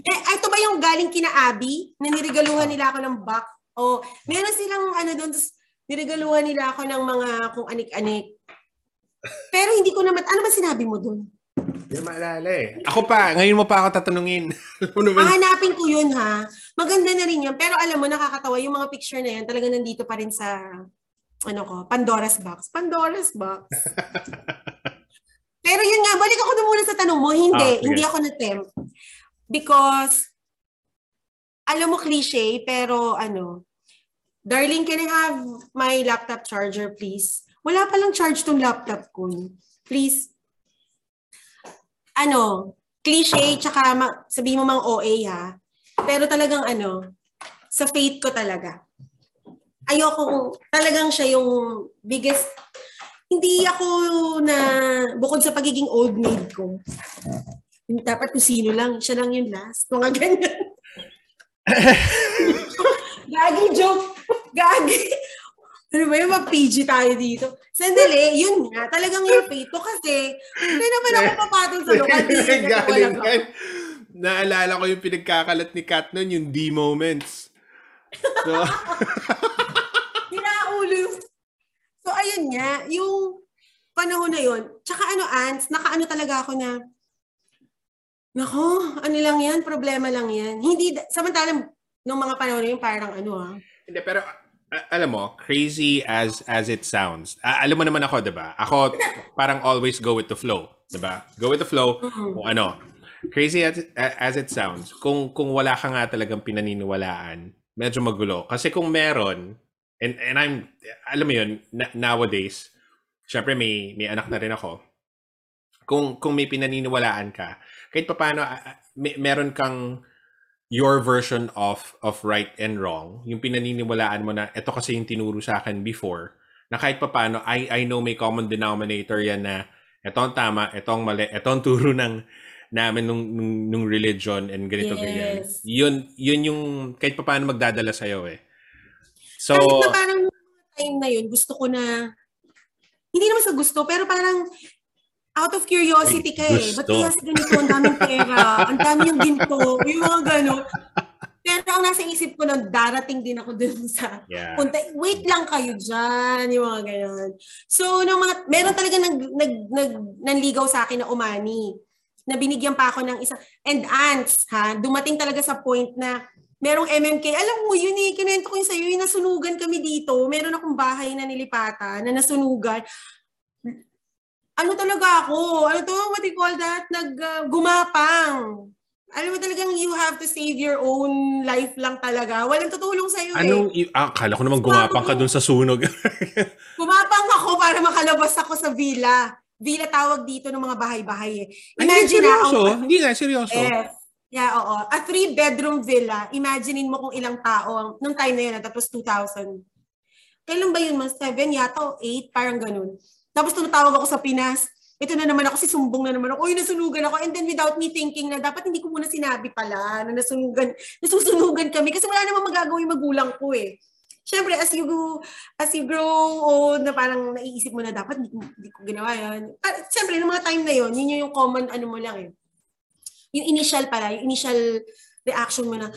Eh, ito ba yung galing kina Abby na niregaluhan nila ako ng box? O meron silang ano doon tas niregaluhan nila ako ng mga kung anik-anik. Pero hindi ko naman ano ba sinabi mo doon? Hindi maalala eh. Ako pa, ngayon mo pa ako tatanungin. Hahanapin ko yun ha. Maganda na rin yan. Pero alam mo, nakakatawa yung mga picture na yan. Talaga nandito pa rin sa, ano ko, Pandora's Box. Pandora's Box. Pero yun nga, balik ako na muna sa tanong mo. Hindi, Ah, sige. hindi ako na-tempt. Because, alam mo cliche, pero ano, Darling, can I have my laptop charger, please? Wala palang charge tong laptop ko. Please. Ano, cliche, tsaka ma- sabihin mo mang OA ha. Pero talagang ano, sa faith ko talaga. Ayoko, talagang siya yung biggest, hindi ako na, bukod sa pagiging old maid ko, dapat kung sino lang, siya lang yung last. Mga ganyan. Gagi joke. Gagi. Ano ba yung mag-PG tayo dito? Sandali, yun nga. Talagang yung faith ko kasi hindi naman ako papatol sa lokal. Di Galing walang yan. Naalala ko yung pinagkakalat ni Kat noon, yung D moments. So, Pinaulo yung... So, ayun nga. Yung panahon na yun. Tsaka ano, Ants, nakaano talaga ako na, Nako, ano lang yan, problema lang yan. Hindi, samantalang, nung mga panahon na yun, parang ano ah. hindi, pero a- alam mo, crazy as as it sounds. a- alam mo naman ako, 'di ba? Ako parang always go with the flow, 'di ba? Go with the flow kung ano. Crazy as, as it sounds, kung kung wala ka nga talagang pinaniniwalaan, medyo magulo. Kasi kung meron, and and I'm alam mo 'yun, na- nowadays, syempre may may anak na rin ako. Kung kung may pinaniniwalaan ka, kahit papaano may, meron kang your version of of right and wrong, yung pinaniniwalaan mo na ito kasi yung tinuro sa akin before, na kahit papaano, I, I know may common denominator yan na ito ang tama, ito ang mali, ito ang turo ng namin nung, nung, nung religion and ganito ganyan. Yes. Yun, yun yung kahit papaano magdadala sa'yo eh. So, Kahit na parang time na yun, gusto ko na, hindi naman sa gusto, pero parang out of curiosity ka eh. Ba't kaya sa ganito, ang daming pera, ang dami yung ginto, yung mga gano'n. Pero ang nasa isip ko nun, darating din ako dun sa yeah. punta, wait lang kayo dyan, yung mga gano'n. So, nung mga, meron talaga nag, nag, nag, nanligaw sa akin na umani, na binigyan pa ako ng isa, and ants, ha, dumating talaga sa point na, merong MMK, alam mo yun eh, kinento ko yun sa'yo, yung nasunugan kami dito, meron akong bahay na nilipatan, na nasunugan, ano talaga ako, ano to, what do you call that, nag, uh, gumapang. Alam mo talagang you have to save your own life lang talaga. Walang tutulong sa'yo eh. Anong, ah, kala ko naman gumapang ka dun sa sunog. Gumapang ako para makalabas ako sa villa. Villa tawag dito ng mga bahay-bahay eh. Imagine na, seryoso? ang- Hindi nga, seryoso. eh, yeah, oo. A three-bedroom villa. Imaginein mo kung ilang tao. ang- Nung time na yun, that was 2000. Kailan ba yun? Mas seven yata o eight? Parang ganun. Tapos tumatawag ako sa Pinas. Ito na naman ako, si sumbong na naman ako. Uy, nasunugan ako. And then without me thinking na dapat hindi ko muna sinabi pala na nasunugan, nasusunugan kami. Kasi wala namang magagawa yung magulang ko eh. Siyempre, as you go, as you grow old, na parang naiisip mo na dapat ko- hindi ko ginawa yan. Ah, Siyempre, ng mga time na yon yun yung common ano mo lang eh. Yung initial pala, yung initial reaction mo na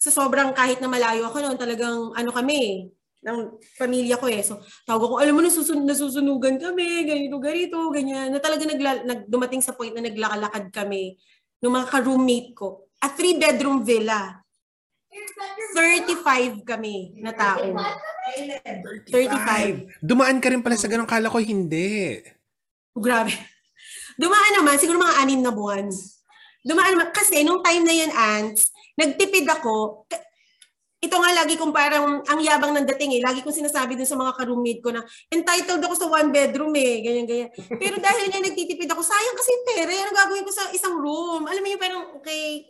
sa sobrang kahit na malayo ako noon, talagang ano kami, ng pamilya ko eh. So, tawag ako, alam mo, nasusun nasusunugan kami, ganito, ganito, ganyan. Na talaga nagla- nag, dumating sa point na naglakalakad kami ng mga ka-roommate ko. A three-bedroom villa. 35 kami na tao. 35. Dumaan ka rin pala sa ganun. Kala ko hindi. Oh, grabe. Dumaan naman, siguro mga anim na buwan. Dumaan naman, kasi nung time na yan, Ants, nagtipid ako. Ito nga lagi kong parang, ang yabang ng dating eh. Lagi kong sinasabi dun sa mga ka-roommate ko na, entitled ako sa one bedroom eh, ganyan, ganyan. Pero dahil nga nagtitipid ako, sayang kasi yung pera, ano gagawin ko sa isang room? Alam mo yung parang, okay,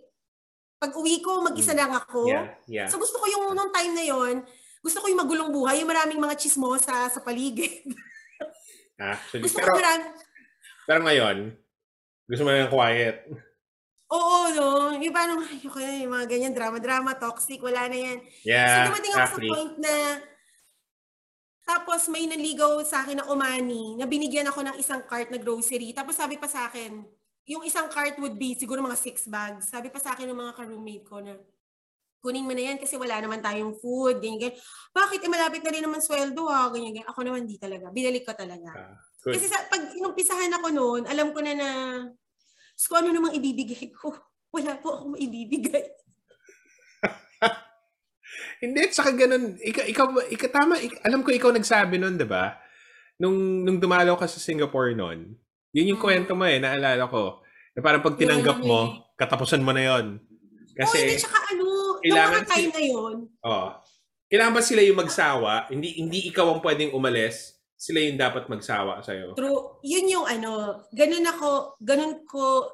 pag uwi ko, mag-isa lang ako. Yeah, yeah. So gusto ko yung nung time na yon gusto ko yung magulong buhay, yung maraming mga chismosa sa paligid. Actually, gusto pero, ko marami, pero ngayon, gusto mo yung quiet. Oo, no? Yung parang, ay, okay, yung mga ganyan, drama-drama, toxic, wala na yan. Yeah, so, dumating ako exactly. sa point na, tapos may naligaw sa akin na umani, na binigyan ako ng isang cart na grocery. Tapos sabi pa sa akin, yung isang cart would be siguro mga six bags. Sabi pa sa akin ng mga ka-roommate ko na, kunin mo na yan kasi wala naman tayong food, ganyan, ganyan. Bakit? Eh, malapit na rin naman sweldo ha, ganyan, ganyan. Ako naman di talaga. Binalik ko talaga. Ah, good. Kasi sa, pag inumpisahan ako noon, alam ko na na, so ano namang ibibigay ko? Wala po akong maibibigay. Hindi, saka ganun. Ikaw, ikaw, ikaw tama, ik- alam ko ikaw nagsabi nun, di ba? Nung, nung dumalaw ka sa Singapore nun, yun yung Mm. kwento mo eh, naalala ko. Na parang pag tinanggap mo, katapusan mo na yon Kasi, oh, hindi, tsaka ano, nung kailangan mga time na yun, oh, kailangan ba sila yung magsawa? Hindi hindi ikaw ang pwedeng umalis. Sila yung dapat magsawa sa'yo. true, yun yung ano, ganun ako, ganun ko,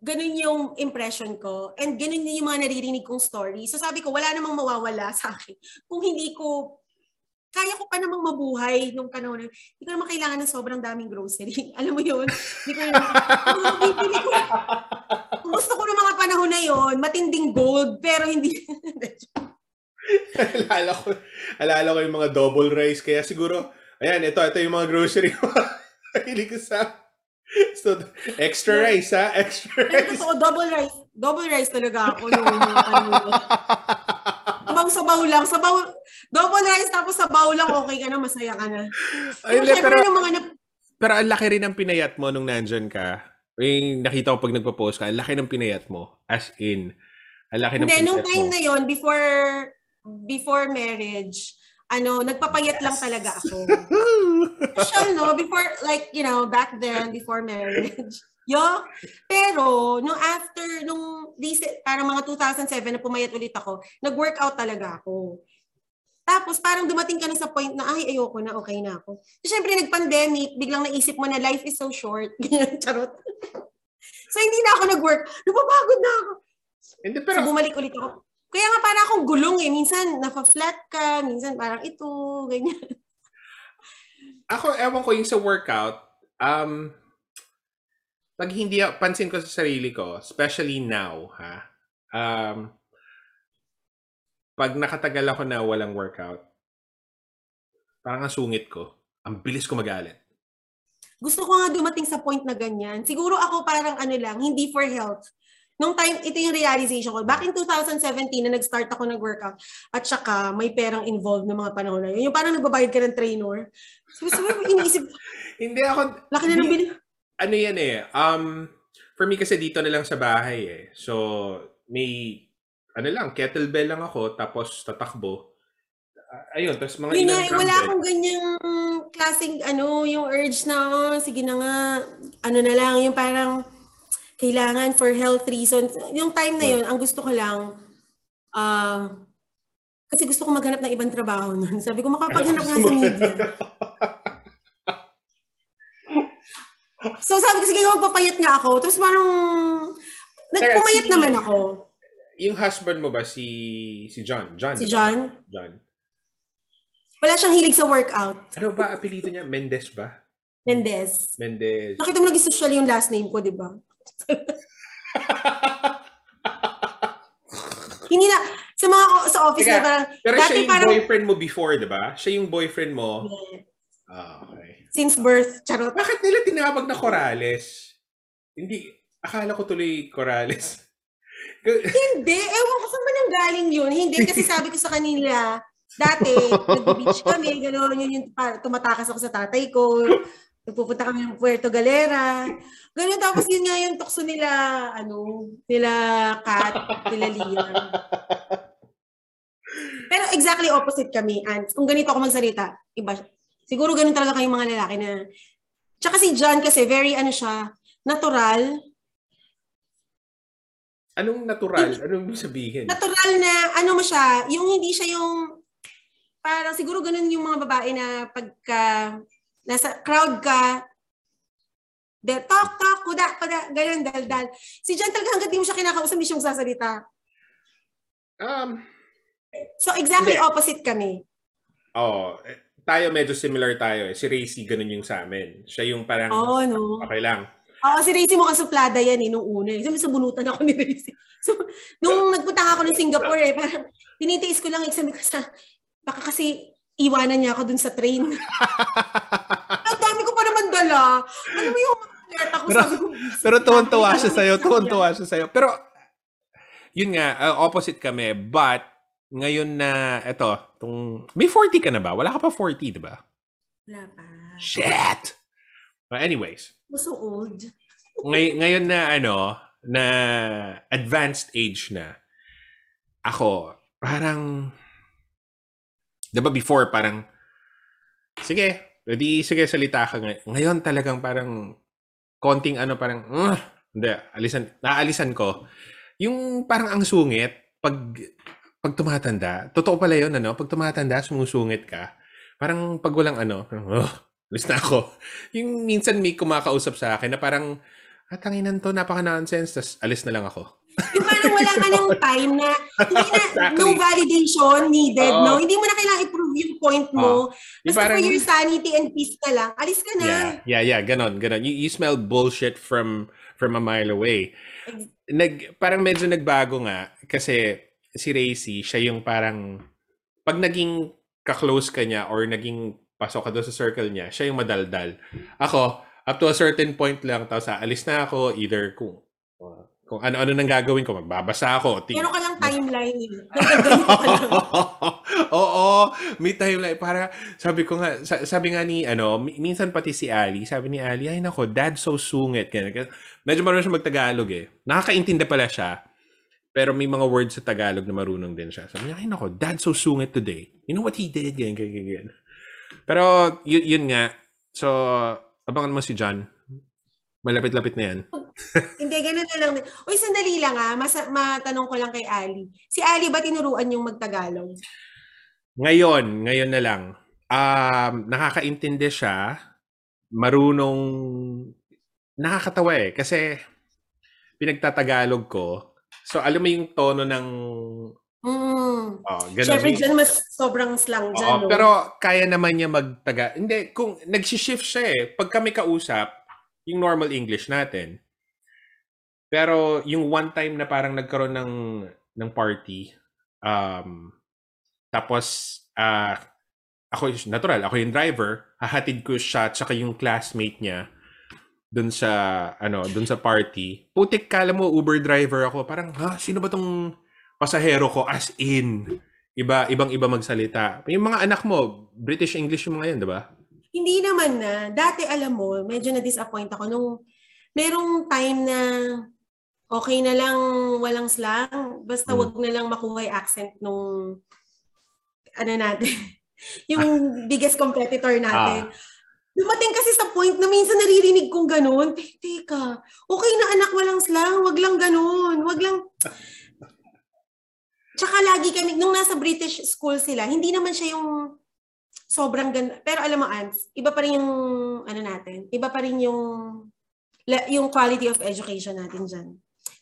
ganun yung impression ko, and ganun yung mga naririnig kong story. So sabi ko, wala namang mawawala sa akin. Kung hindi ko, kaya ko pa namang mabuhay nung panahon hindi ko naman kailangan ng sobrang daming grocery. Alam mo yun? Hindi ko naman, bibili ko, kung gusto ko ng mga panahon na yon matinding gold, pero hindi, alala ko, alala ko yung mga double rice. Kaya siguro, ayan, ito, ito yung mga grocery ko. Hindi ko sa... So, extra rice, ha? Extra Pero rice. totoo, double rice. Double rice talaga ako noong yun. Sabaw sabaw lang. Sabaw, double rice tapos sabaw lang, okay ka na, masaya ka na. Ay, Pero syempre pero, mga nap- pero ang laki rin ng pinayat mo nung nandyan ka. Yung nakita ko pag nagpo-post ka, ang laki ng pinayat mo. As in, ang laki ng Hindi, pinayat nung time mo. na yon before before marriage, ano, nagpapayat lang talaga ako. Social, no? Before, like, you know, back then, before marriage. Yo, pero nung after, nung recent, parang mga 2007 na pumayat ulit ako, nag-workout talaga ako. Tapos parang dumating ka na sa point na, ay, ayoko na, okay na ako. So, syempre, nag-pandemic, biglang naisip mo na life is so short. Ganyan, charot. so, hindi na ako nag-work. Napapagod na ako. Hindi, So, pero bumalik ulit ako. Kaya nga parang akong gulong eh. Minsan, naka-flat ka. Minsan, parang ito, ganyan. ako, ewan ko yung sa workout, um, pag hindi, pansin ko sa sarili ko, especially now, ha, um, pag nakatagal ako na walang workout, parang ang sungit ko, ang bilis ko magalit. Gusto ko nga dumating sa point na ganyan. Siguro ako parang ano lang, hindi for health. Nung time, ito yung realization ko. Back in 2017 na nag-start ako nag-workout at saka may perang involved ng mga panahon na yun. Yung parang nagbabayad ka ng trainer. So, so iniisip, Hindi ako, laki na ng bili. Ano yan eh, um, for me kasi dito na lang sa bahay eh. So, may, ano lang, kettlebell lang ako, tapos tatakbo. Ayun, tapos mga Yun nga, eh, wala akong ganyang klaseng, ano, yung urge na, oh, sige na nga, ano na lang, yung parang, kailangan for health reasons. Yung time na yun, ang gusto ko lang, ah, kasi gusto ko maghanap ng ibang trabaho nun. Sabi ko, makapaghanap nga sa media. So sabi ko, sige, magpapayat nga ako. Tapos parang, nagpumayat si- naman ako. Yung husband mo ba, si si John? John. Si di ba? John, John. wala siyang hilig sa workout. Ano ba apelido niya? Mendes ba? Mendez. Mendes. Nakita mo naging social yung last name ko, di ba? Hindi na, sa mga sa office Teka, na parang, Pero dati siya yung parang, boyfriend mo before, di ba? Siya yung boyfriend mo. Ah, okay. since birth, charot. Bakit nila tinawag na Corales? Hindi, akala ko tuloy Corales. Hindi, ewan ko saan ba nang galing yun. Hindi, kasi sabi ko sa kanila, dati, nag-beach kami, gano'n, yun yung tumatakas ako sa tatay ko. Nagpupunta kami ng Puerto Galera. Ganun, tapos yun nga yung tukso nila, ano, nila Kat, nila Liam. Pero exactly opposite kami, Ants. Kung ganito ako magsalita, iba. Siguro ganun talaga kayong mga lalaki na. Tsaka si John kasi very ano siya, natural. Anong natural? Anong ibig sabihin? Natural na ano mo siya, yung hindi siya yung parang siguro ganun yung mga babae na pagka nasa crowd ka, de, talk, talk, kuda, kuda, ganun, dal, dal. Si John talaga hanggang di mo siya kinakausap, hindi siya magsasalita. Um, So exactly Hindi. opposite kami. oh, eh, tayo medyo similar tayo eh. Si Racy, ganun yung sa amin. Siya yung parang, Oo, no. okay lang. Oo, si Racy mukhang suplada yan eh, nung una. eh. Sabi sa bunutan ako ni Racy. So, nung nagpunta ako ng Singapore eh, parang tinitiis ko lang, eh, sabi ko sa, baka kasi iwanan niya ako dun sa train. Ang dami ko pa naman dala. Ano mo yung maleta ko? Pero- sabi ko, Pero tuwan-tuwa siya sa'yo. Tuwan-tuwa siya sa'yo. Pero, yun nga, uh, opposite kami. But, ngayon na, eto, tung, may 40 ka na ba? Wala ka pa 40, di ba? Wala pa. Shit! But anyways, I'm so old. ngay- ngayon na ano, na advanced age na, ako, parang, di ba before, parang, sige, di, sige, salita ka ngay- Ngayon talagang parang, konting ano, parang, "Ugh." hindi, alisan, naalisan ko. Yung parang ang sungit, pag, pag tumatanda, totoo pala yun, ano, pag tumatanda, sumusungit ka, parang pag walang ano, parang, "Ugh, alis na ako. Yung minsan may kumakausap sa akin na parang, ah, tanginan to, napaka-nonsense, tas alis na lang ako. Yung parang wala ka ng time na, hindi na, Exactly. no validation needed, Oo. no? Hindi mo na kailangan i-prove yung point mo. Yung Basta for your sanity and peace na lang, alis ka na. Yeah, yeah, yeah, ganon, ganon. You, you smell bullshit from from a mile away. Nag, parang medyo nagbago nga kasi si Racy, siya yung parang, pag naging ka-close ka niya or naging pasok ka doon sa circle niya, siya yung madaldal. Ako, up to a certain point lang, tapos aalis na ako, either kung kung ano-ano nang gagawin ko, magbabasa ako. ting- Meron ka lang timeline. eh. Oo, may timeline. Para, sabi ko nga, sa- sabi nga ni, ano, mi- minsan pati si Ali, sabi ni Ali, ay nako, dad so sungit. Kaya- medyo marunong siya magtagalog eh. Nakakaintindi pala siya. Pero may mga words sa Tagalog na marunong din siya. Sabi niya, ay nako, dad so sungit today. You know what he did? Ganyan, ganyan, ganyan. Pero yun, yun nga. So, abangan mo si John. Malapit-lapit na yan. Hindi, ganun na lang. Uy, sandali lang ah. Mas, matanong ko lang kay Ali. Si Ali ba tinuruan yung magtagalog? Ngayon, ngayon na lang. Um, nakakaintindi siya. Marunong... Nakakatawa eh. Kasi pinagtatagalog ko. So, alam mo yung tono ng... Hmm. Oh, ganun. Siyempre dyan, mas sobrang slang dyan. Oo, no? pero kaya naman niya magtaga. Hindi, kung nag-shift siya eh. Pag kami kausap, yung normal English natin. Pero yung one time na parang nagkaroon ng ng party, um, tapos ah ako natural, ako yung driver, hahatid ko siya at saka yung classmate niya dun sa ano, dun sa party. Putik kala mo Uber driver ako. Parang, ha, sino ba tong pasahero ko as in? Iba, ibang-iba magsalita. Yung mga anak mo, British English yung mga yan, di ba? Hindi naman na. Dati, alam mo, medyo na-disappoint ako nung merong time na okay na lang walang slang. Basta Hmm. wag na lang makuha yung accent nung ano natin. yung biggest competitor natin. Dumating kasi sa point na minsan naririnig kong ganun. Te- Teka, okay na anak walang slang, wag lang ganun. Wag lang... Tsaka lagi kami, nung nasa British school sila, hindi naman siya yung sobrang ganda. Pero alam mo, Ants, iba pa rin yung, ano natin, iba pa rin yung, yung quality of education natin dyan.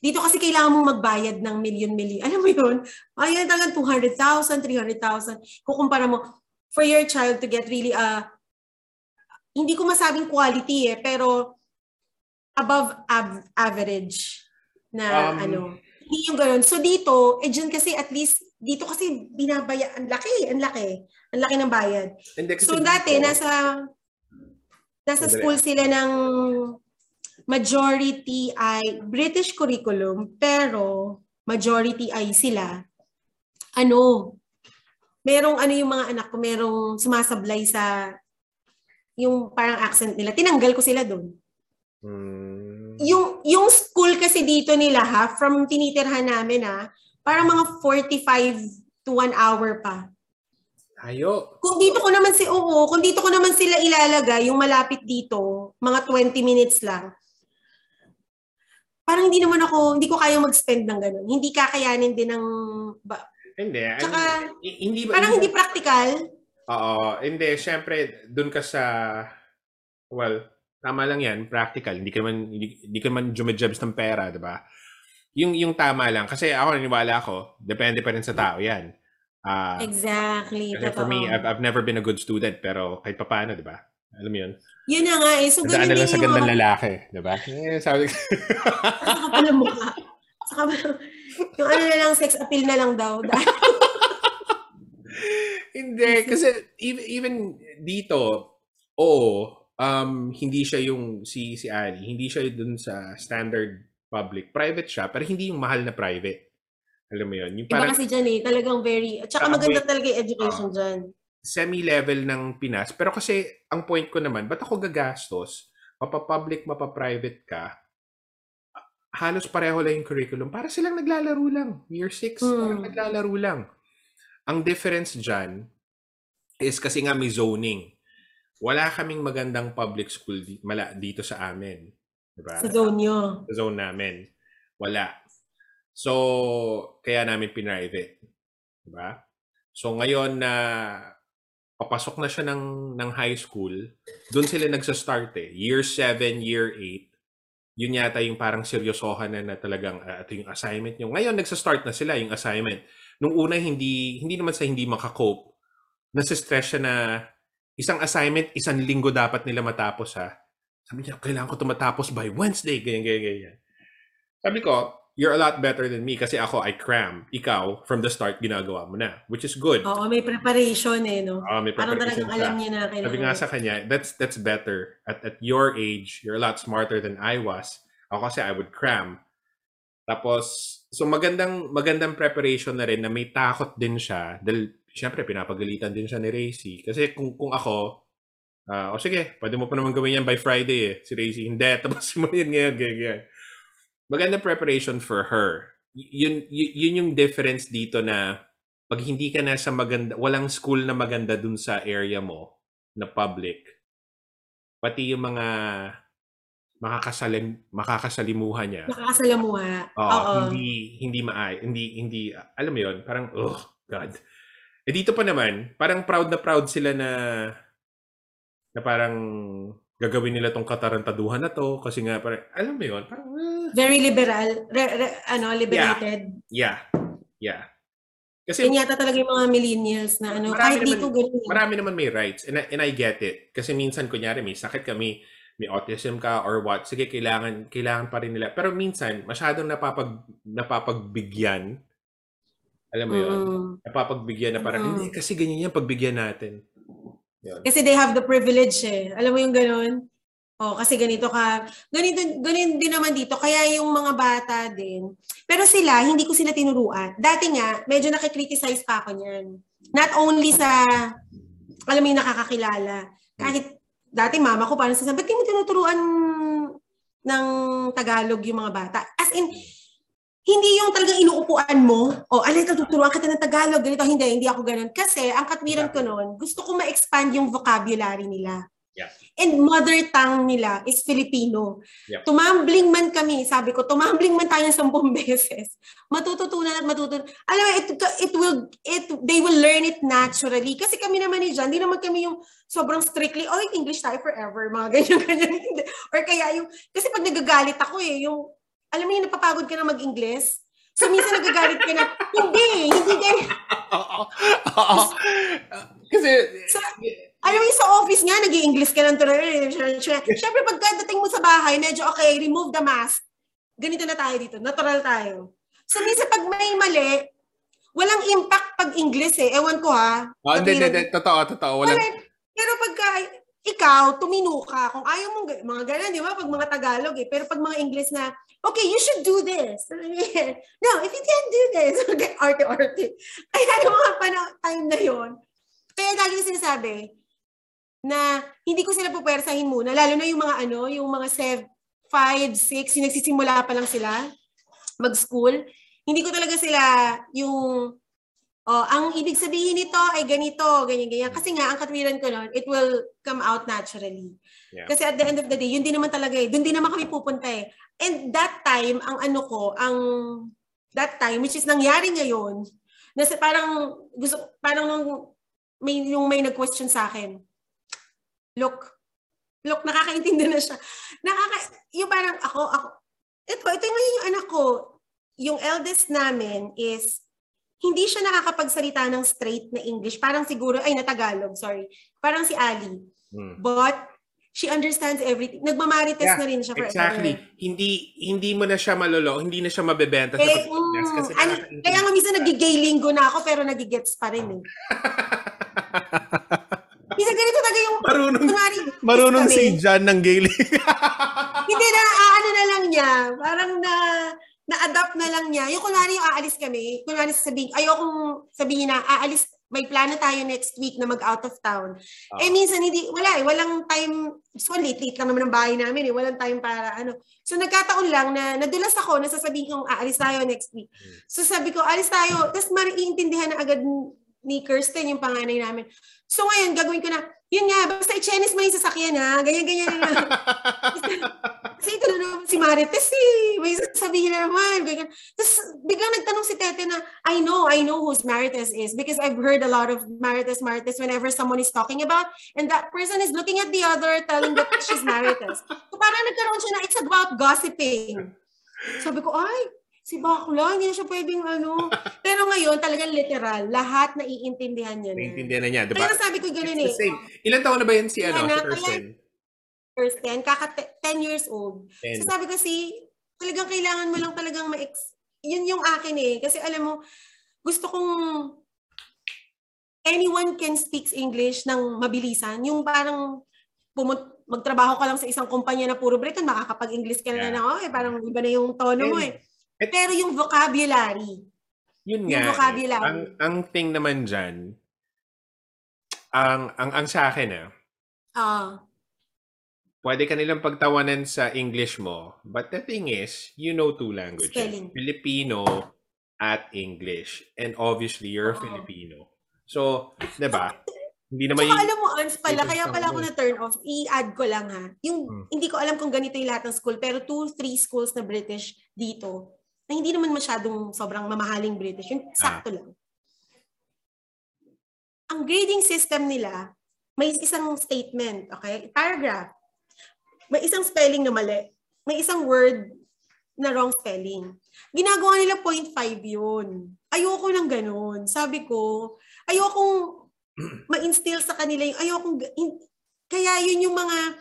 Dito kasi kailangan mong magbayad ng million-million. Alam mo yun? Bayad talagang 200,000, 300,000. Kukumpara mo, for your child to get really a, hindi ko masabing quality eh, pero above av- average na Um, ano. Hindi yung ganun. So dito, eh dyan kasi at least, dito kasi binabaya, ang laki, ang laki. Ang laki ng bayad. So dati, dito- nasa nasa school sila ng majority ay British curriculum, pero majority ay sila, ano, merong ano yung mga anak ko, merong sumasablay sa yung parang accent nila. Tinanggal ko sila doon. Hmm. Yung, yung school kasi dito nila ha, from tinitirhan namin ha, parang mga 45 to 1 hour pa. Ayo. Kung dito ko naman si oo, kung dito ko naman sila ilalagay, yung malapit dito, mga 20 minutes lang. Parang hindi naman ako, hindi ko kaya mag-spend ng ganun. Hindi kakayanin din ng ba, Hindi. Tsaka, hindi ba, parang hindi practical. Oo. Hindi, syempre, dun ka sa, well, tama lang yan, practical. Hindi ka naman, hindi, hindi ka naman jumajabs ng pera, di ba? Yung, yung tama lang. Kasi ako, naniwala ako, depende pa rin sa tao yan. Ah, Exactly. kasi for me, I've, I've never been a good student, pero kahit pa paano, di ba? Alam mo yun? Yun na nga eh. So, Nadaan ganun na lang sa gandang mga lalaki, di ba? Eh, sabi ko. Saka pala mukha. Saka yung ano na lang, sex appeal na lang daw. Hindi, kasi even, even dito, oo, um, hindi siya yung si si Ali, hindi siya dun sa standard public. Private siya, pero hindi yung mahal na private. Alam mo yun? Yung Iba parang kasi dyan eh. Talagang very, at saka maganda talaga yung education dyan. semi-level ng Pinas. Pero kasi, ang point ko naman, ba't ako gagastos? Mapa-public, mapa-private ka, halos pareho lang yung curriculum. Para silang naglalaro lang. Year 6, parang Hmm. naglalaro lang. Ang difference dyan is kasi nga may zoning. Wala kaming magandang public school di- mala, dito sa amin. Diba? Sa zone nyo. Sa zone namin. Wala. So, kaya namin pinrivate. Diba? So, ngayon na papasok na siya ng, ng high school, doon sila nagsa-start eh. Year 7, year 8. Yun yata yung parang seryosohan na, na talagang ah, ito yung assignment nyo. Ngayon, nagsa-start na sila yung assignment. Nung una, hindi, hindi naman sa hindi makakope. Nasa-stress siya na isang assignment, isang linggo dapat nila matapos ha. Sabi niya, kailangan ko ito matapos by Wednesday. Ganyan, ganyan, ganyan. Sabi ko, you're a lot better than me kasi ako, I cram. Ikaw, from the start, ginagawa mo na. Which is good. Oo, may preparation eh, no? Ah, may Parang preparation talagang ka. alam niya na kailangan. Sabi nga sa kanya, that's that's better. At at your age, you're a lot smarter than I was. Ako kasi I would cram. Tapos, so magandang magandang preparation na rin na may takot din siya. Dahil, syempre, pinapagalitan din siya ni Racy. Kasi kung, kung ako, ah, o sige, pwede mo pa naman gawin yan by Friday eh. Si Racy, hindi. Tapos mo yan ngayon, ganyan. Magandang preparation for her. yun, y- yun yung difference dito na pag hindi ka na sa maganda, walang school na maganda dun sa area mo na public, pati yung mga makakasalim, makakasalimuhan niya. Nakakasalamuha. Oo, Oo. hindi hindi maay, hindi hindi alam mo 'yon, parang oh god. Eh dito pa naman, parang proud na proud sila na na parang gagawin nila tong katarantaduhan na to kasi nga parang alam mo 'yon, parang ah, Very liberal. Re- re- ano, liberated. yeah. Yeah. Kasi Yan yata talaga yung mga millennials na ano, kahit naman- dito ganun. eh. marami naman may rights and I, and I get it. Kasi minsan kunyari may sakit kami, may autism ka or what, sige kailangan kailangan pa rin nila. Pero minsan masyadong napapag napapagbigyan. Alam mo 'yon? Mm. Napapagbigyan na parang Mm. hindi kasi ganyan yan pagbigyan natin. Yun. Kasi they have the privilege eh. Alam mo yung ganun? Oh, kasi ganito ka. Ganito, ganun din naman dito. Kaya yung mga bata din. Pero sila, hindi ko sila tinuruan. Dati nga, medyo nakikriticize pa ako niyan. Not only sa, alam mo yung nakakakilala. Kahit dati mama ko parang sasabi, ba't di mo tinuturuan ng Tagalog yung mga bata? As in, hindi yung talagang inuupuan mo, o oh, alay, tuturuan kita ng Tagalog, ganito, hindi, hindi ako ganun. Kasi, ang katwiran ko noon, gusto ko ma-expand yung vocabulary nila. Yeah. And mother tongue nila is Filipino. Yep. Tumambling man kami, sabi ko, tumambling man tayo ng sampung beses. Matututunan at matutunan. Alam mo, it, it will, it, they will learn it naturally. Kasi kami naman ni John, di naman kami yung sobrang strictly, oh, English tayo forever, mga ganyan-ganyan. Or kaya yung, kasi pag nagagalit ako eh, yung, alam mo yung napapagod ka na mag-Ingles, So, minsan nagagalit ka na, hindi, hindi ganyan. Oo. Kasi So, alam mo sa office nga, nag english ka ng tuloy. Siyempre, pagkadating mo sa bahay, medyo okay, remove the mask. Ganito na tayo dito. Natural tayo. So, minsan pag may mali, walang impact pag English eh. Ewan ko ha. Oh, hindi, hindi. Totoo, totoo. Walang, Wala. Pero pagka ikaw, tumino ka. Kung ayaw mong, ga- mga ganun, di ba? Pag mga Tagalog eh. Pero pag mga English na, okay, you should do this. no, if you can't do this, okay, arte-arte. Kaya yung mga pana- time na yon kaya lagi sinasabi, na hindi ko sila pupwersahin muna, lalo na yung mga ano, yung mga 7, 5, 6, yung nagsisimula pa lang sila mag-school. Hindi ko talaga sila yung Oh, ang ibig sabihin nito ay ganito, ganyan, ganyan. Kasi nga, ang katwiran ko nun, it will come out naturally. Yeah. Kasi at the end of the day, yun din naman talaga eh. Doon din naman kami pupunta eh. And that time, ang ano ko, ang that time, which is nangyari ngayon, nasa parang, gusto, parang nung may, yung may nag-question sa akin, look, look, nakakaintindi na siya. Nakaka, yung parang ako, ako, ito, ito yung yung anak ko, yung eldest namin is, hindi siya nakakapagsalita ng straight na English. Parang siguro, ay, na Tagalog, sorry. Parang si Ali. Hmm. But, she understands everything. Nagmamarites Yeah, na rin siya forever. Exactly. Hindi hindi mo na siya malolo, hindi na siya mabebenta sa Eh, Pilipinas mm, kasi ano, kaya nga minsan nagigay linggo na ako pero nagigets pa rin eh. Minsan ganito talaga yung marunong kunwari, marunong kami. si John ng Gaelic. Hindi na, ano na lang niya. Parang na, na-adapt na lang niya. Yung kunwari yung aalis kami, kunwari sabihin, ayokong sabihin na, aalis, may plano tayo next week na mag-out of town. Ah. Eh minsan hindi, wala eh, walang time, so late-late lang naman ang bahay namin eh, walang time para ano. So nagkataon lang na nadulas ako na sasabihin kong aalis tayo next week. So sabi ko, alis tayo, tapos mariintindihan na agad ni Kirsten yung panganay namin. So ngayon, gagawin ko na, yun nga, basta i-Chinese mo yung sasakyan ha, ganyan-ganyan na. Kasi ito na naman si Marites eh. May sasabihin na naman. Ganyan. Tapos biglang nagtanong si Tete na, I know, I know who's Marites is because I've heard a lot of Marites, Marites whenever someone is talking about and that person is looking at the other telling that she's Marites. So parang nagkaroon siya na, it's about gossiping. Sabi ko, ay, si Bakla, hindi na siya pwedeng ano. Pero ngayon, talagang literal, lahat naiintindihan niya na. Naiintindihan na niya, di ba? Kaya sabi ko ganun It's eh. Ilan taon na ba yan si ano, si na- Kirsten? First 10, kaka 10 years old. Ten. So sabi ko si, talagang kailangan mo lang talagang ma-ex... Yun yung akin eh. Kasi alam mo, gusto kong anyone can speak English ng mabilisan. Yung parang pumun- magtrabaho ka lang sa isang kumpanya na puro Briton, makakapag-English ka na Yeah. na, okay, parang iba na yung tono mo eh. Et- Pero yung vocabulary, Yun Yung nga. eh. vocabulary. Ang, ang thing naman dyan, ang, ang, ang sa akin ah, ah, pwede ka nilang pagtawanan sa English mo. But the thing is, you know two languages. Spelling. Filipino at English. And obviously, you're Oo. Filipino. So, di ba? Hindi naman Tsaka yung... alam mo, Ans, pala, kaya pala ako lang na turn off, i-add ko lang ha. Yung, Hmm. hindi ko alam kung ganito yung lahat ng school, pero two, three schools na British dito, na hindi naman masyadong sobrang mamahaling British. Yung sakto lang. Ang grading system nila, may isang statement, okay? Paragraph. May isang spelling na mali. May isang word na wrong spelling. Ginagawa nila 0.5 yun. Ayoko ng ganun. Sabi ko, ayokong ma-instill sa kanila yung ayokong kaya yun yung mga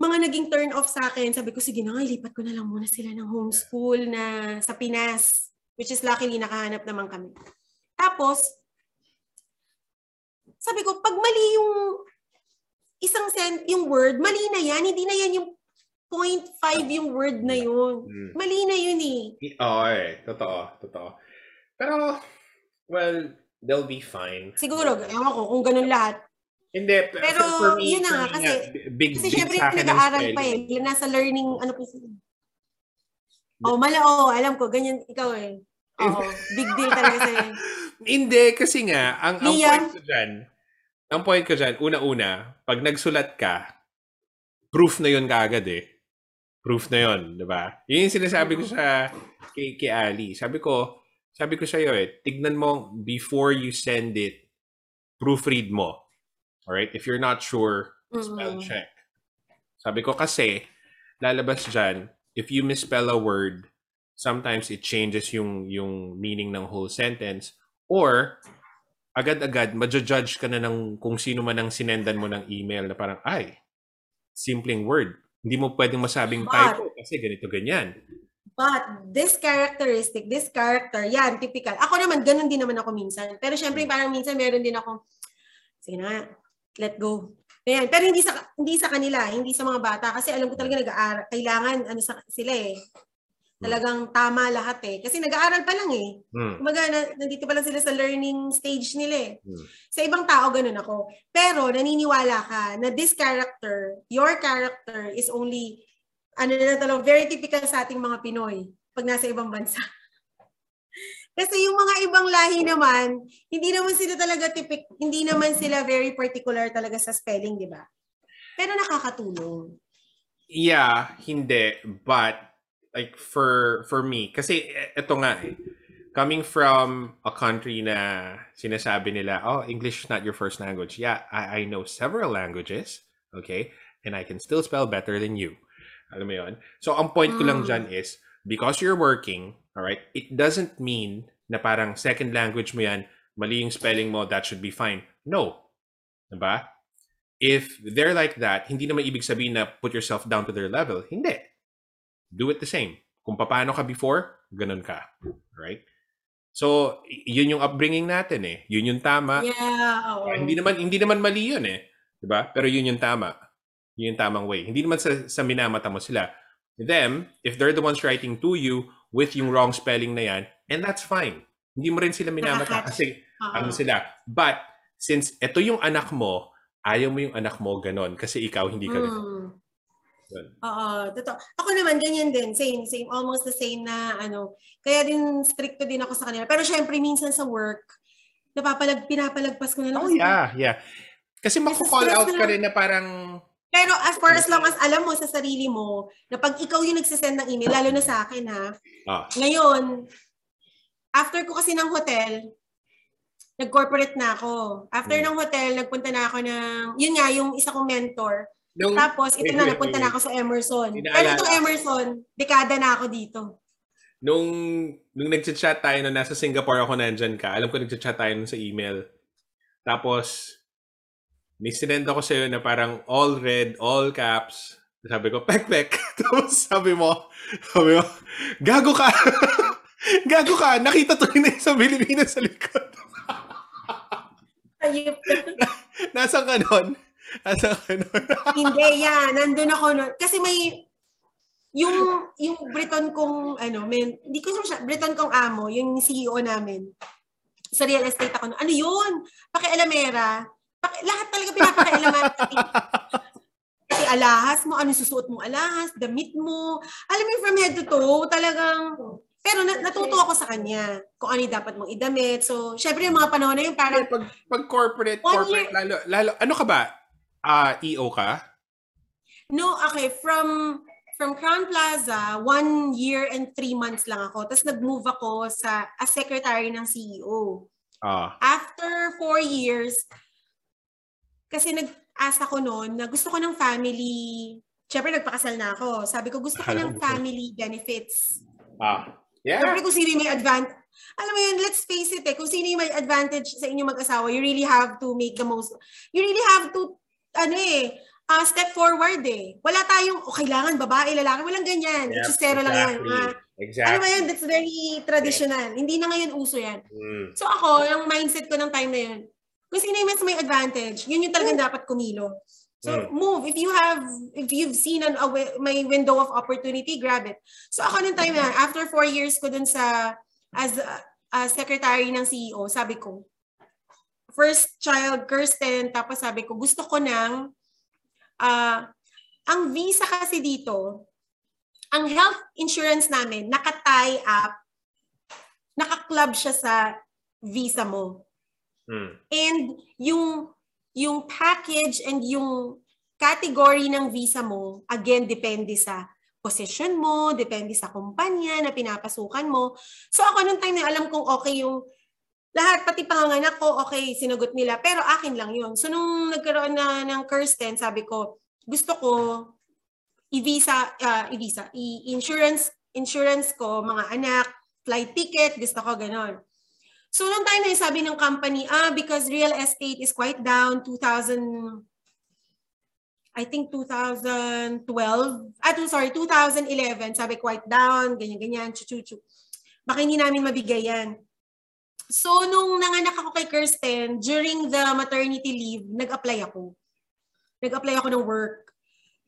mga naging turn off sa akin. Sabi ko, sige na nga, lipat ko na lang muna sila ng homeschool na sa Pinas. Which is luckily, nakahanap naman kami. Tapos, sabi ko, pag mali yung isang sent, yung word, mali na yan. Hindi na yan yung 0.5 yung word na yun. Mm. Mali na yun eh. Oo, eh. Totoo. Totoo. Pero, well, they'll be fine. Siguro, ewan ko kung ganun lahat. Hindi, Pero, for, for me, yun na nga, kasi- big, Kasi big syempre, sa akin nag-aaral pa eh. Nasa learning, ano pa sila. Oh, mala, oh, alam ko, ganyan ikaw eh. Oo, big deal talaga sa'yo. Hindi, kasi nga, ang, ang Liam? point ko dyan, ang point ko dyan, una-una, pag nagsulat ka, proof na yun kaagad eh. Proof na yun, di ba? Yun yung sinasabi ko sa kay, kay Ali. Sabi ko, sabi ko sa'yo eh, tignan mo before you send it, proofread mo. Alright? If you're not sure, spell Mm. check. Sabi ko kasi, lalabas dyan, if you misspell a word, sometimes it changes yung, yung meaning ng whole sentence. Or, agad-agad, madjudge ka na ng kung sino man ang sinendan mo ng email na parang, ay, simpleng word. Hindi mo pwedeng masabing But- typo kasi ganito, ganyan. But this characteristic, this character, yan, typical. Ako naman, ganun din naman ako minsan. Pero syempre, parang minsan meron din ako, sige na, let go. Ayan. Pero hindi sa hindi sa kanila, hindi sa mga bata. Kasi alam ko talaga nag-aaral. Kailangan, ano sa, sila eh. Talagang tama lahat eh. Kasi nag-aaral pa lang eh. Hmm. Kumaga, na, nandito pa lang sila sa learning stage nila eh. Hmm. Sa ibang tao, ganun ako. Pero naniniwala ka na this character, your character is only, ano na talaga, very typical sa ating mga Pinoy pag nasa ibang bansa. Kasi yung mga ibang lahi naman, hindi naman sila talaga typic, hindi naman sila very particular talaga sa spelling, di ba? Pero nakakatulong. Yeah, hindi. But, like, for for me, kasi eh, eto nga eh, coming from a country na sinasabi nila, oh, English is not your first language. Yeah, I, I know several languages, okay? And I can still spell better than you. Alam mo yun? So, ang point ko lang Mm. dyan is, because you're working, all right, it doesn't mean na parang second language mo yan, mali yung spelling mo, that should be fine. No. Diba? If they're like that, hindi naman ibig sabihin na put yourself down to their level. Hindi. Do it the same. Kung paano ka before, ganun ka. Right? So, yun yung upbringing natin eh. Yun yung tama. Yeah, oo. Ah, hindi naman hindi naman mali yun eh. 'Di ba? Pero yun yung tama. Yun yung tamang way. Hindi naman sa, sa minamata mo sila. Them, if they're the ones writing to you with yung wrong spelling na yan, and that's fine. Hindi mo rin sila minamata kasi Oo. ano sila. But, since ito yung anak mo, ayaw mo yung anak mo ganon kasi ikaw hindi ka ganun. Mm. Yun. Oo, totoo. Ako naman, ganyan din. Same, same. Almost the same na, ano. Kaya din, stricto din ako sa kanila. Pero syempre, minsan sa work, napapalag, pinapalagpas ko na lang. Oh yeah, yeah. Kasi mako-call out ka rin na parang Pero as far as long as alam mo sa sarili mo, na pag ikaw yung nagsisend ng email, lalo na sa akin ha, ah, ngayon, after ko kasi ng hotel, nag-corporate na ako. After Hmm. ng hotel, nagpunta na ako ng, yun nga, yung isa kong mentor. nung Tapos, ito Wait, na, napunta wait, na wait. ako sa Emerson. Pero Inaalala. itong Emerson, dekada na ako dito. nung nung nagchat-chat tayo na nasa Singapore ako nandyan ka, alam ko nagchat-chat tayo nun sa email. Tapos, may sinend ako sa'yo na parang all red, all caps. Sabi ko, pek, pek. Tapos sabi mo, sabi mo, gago ka. gago ka. Nakita to na sa Pilipinas sa likod. Ayup. Nasaan ka nun? Nasaan ka nun? Hindi, yan. Nandun ako nun. Kasi may, yung, yung Briton kong, ano, men, hindi ko siya, Briton kong amo, yung CEO namin, sa real estate ako, ano yun? Paki, lahat talaga pinapakialaman. pati alahas mo, ano susuot mo alahas, damit mo. Alam mo, from head to toe, talagang pero na, natuto ako sa kanya kung ano dapat mong idamit. So, syempre yung mga panahon na yun, parang, pag, pag corporate, corporate, lalo, lalo, ano ka ba? Ah, EO ka? no, okay, from from Crown Plaza, one year and three months lang ako. Tapos nag-move ako sa as secretary ng CEO. Ah. After four years, kasi nag-ask ako noon na gusto ko ng family, syempre nagpakasal na ako. Sabi ko, gusto ko ng family benefits. Ah. Yeah. Siyempre kung sino may advantage. Alam mo yun, let's face it eh, kung sino may advantage sa inyong mag-asawa, you really have to make the most, you really have to, ano eh, uh, step forward eh. Wala tayong, oh, kailangan babae, lalaki, walang ganyan. Yep, Chustero lang yan. exactly. Ah, Exactly. ano ba yan, that's very traditional. Hindi na ngayon uso yan. Mm. So ako, yung mindset ko ng time na yun, kung sino yung mas may advantage, yun yung talagang dapat kumilo. So Mm. move. If you have, if you've seen an, a, may window of opportunity, grab it. So ako nung time na, after four years ko dun sa, as a, as secretary ng CEO, sabi ko, first child, Kirsten, tapos sabi ko, gusto ko ng, ah, ang visa kasi dito, ang health insurance namin, naka-tie up, naka-club siya sa visa mo. Mm. And yung yung package and yung category ng visa mo, again, depende sa position mo, depende sa kumpanya na pinapasukan mo. So ako nung time na alam kong okay yung lahat, pati panganganak ko, okay, sinagot nila. Pero akin lang yun. So nung nagkaroon na ng Kirsten, sabi ko, gusto ko i-visa, uh, i-visa, i-insurance, insurance ko, mga anak, flight ticket, gusto ko ganon. So, nung time na sabi ng company, ah, because real estate is quite down, 2000, I think 2012, ah, sorry, 2011, sabi quite down, ganyan-ganyan, chuchuchu. Baka hindi namin mabigay yan. So, nung nanganak ako kay Kirsten, during the maternity leave, nag-apply ako. Nag-apply ako ng work.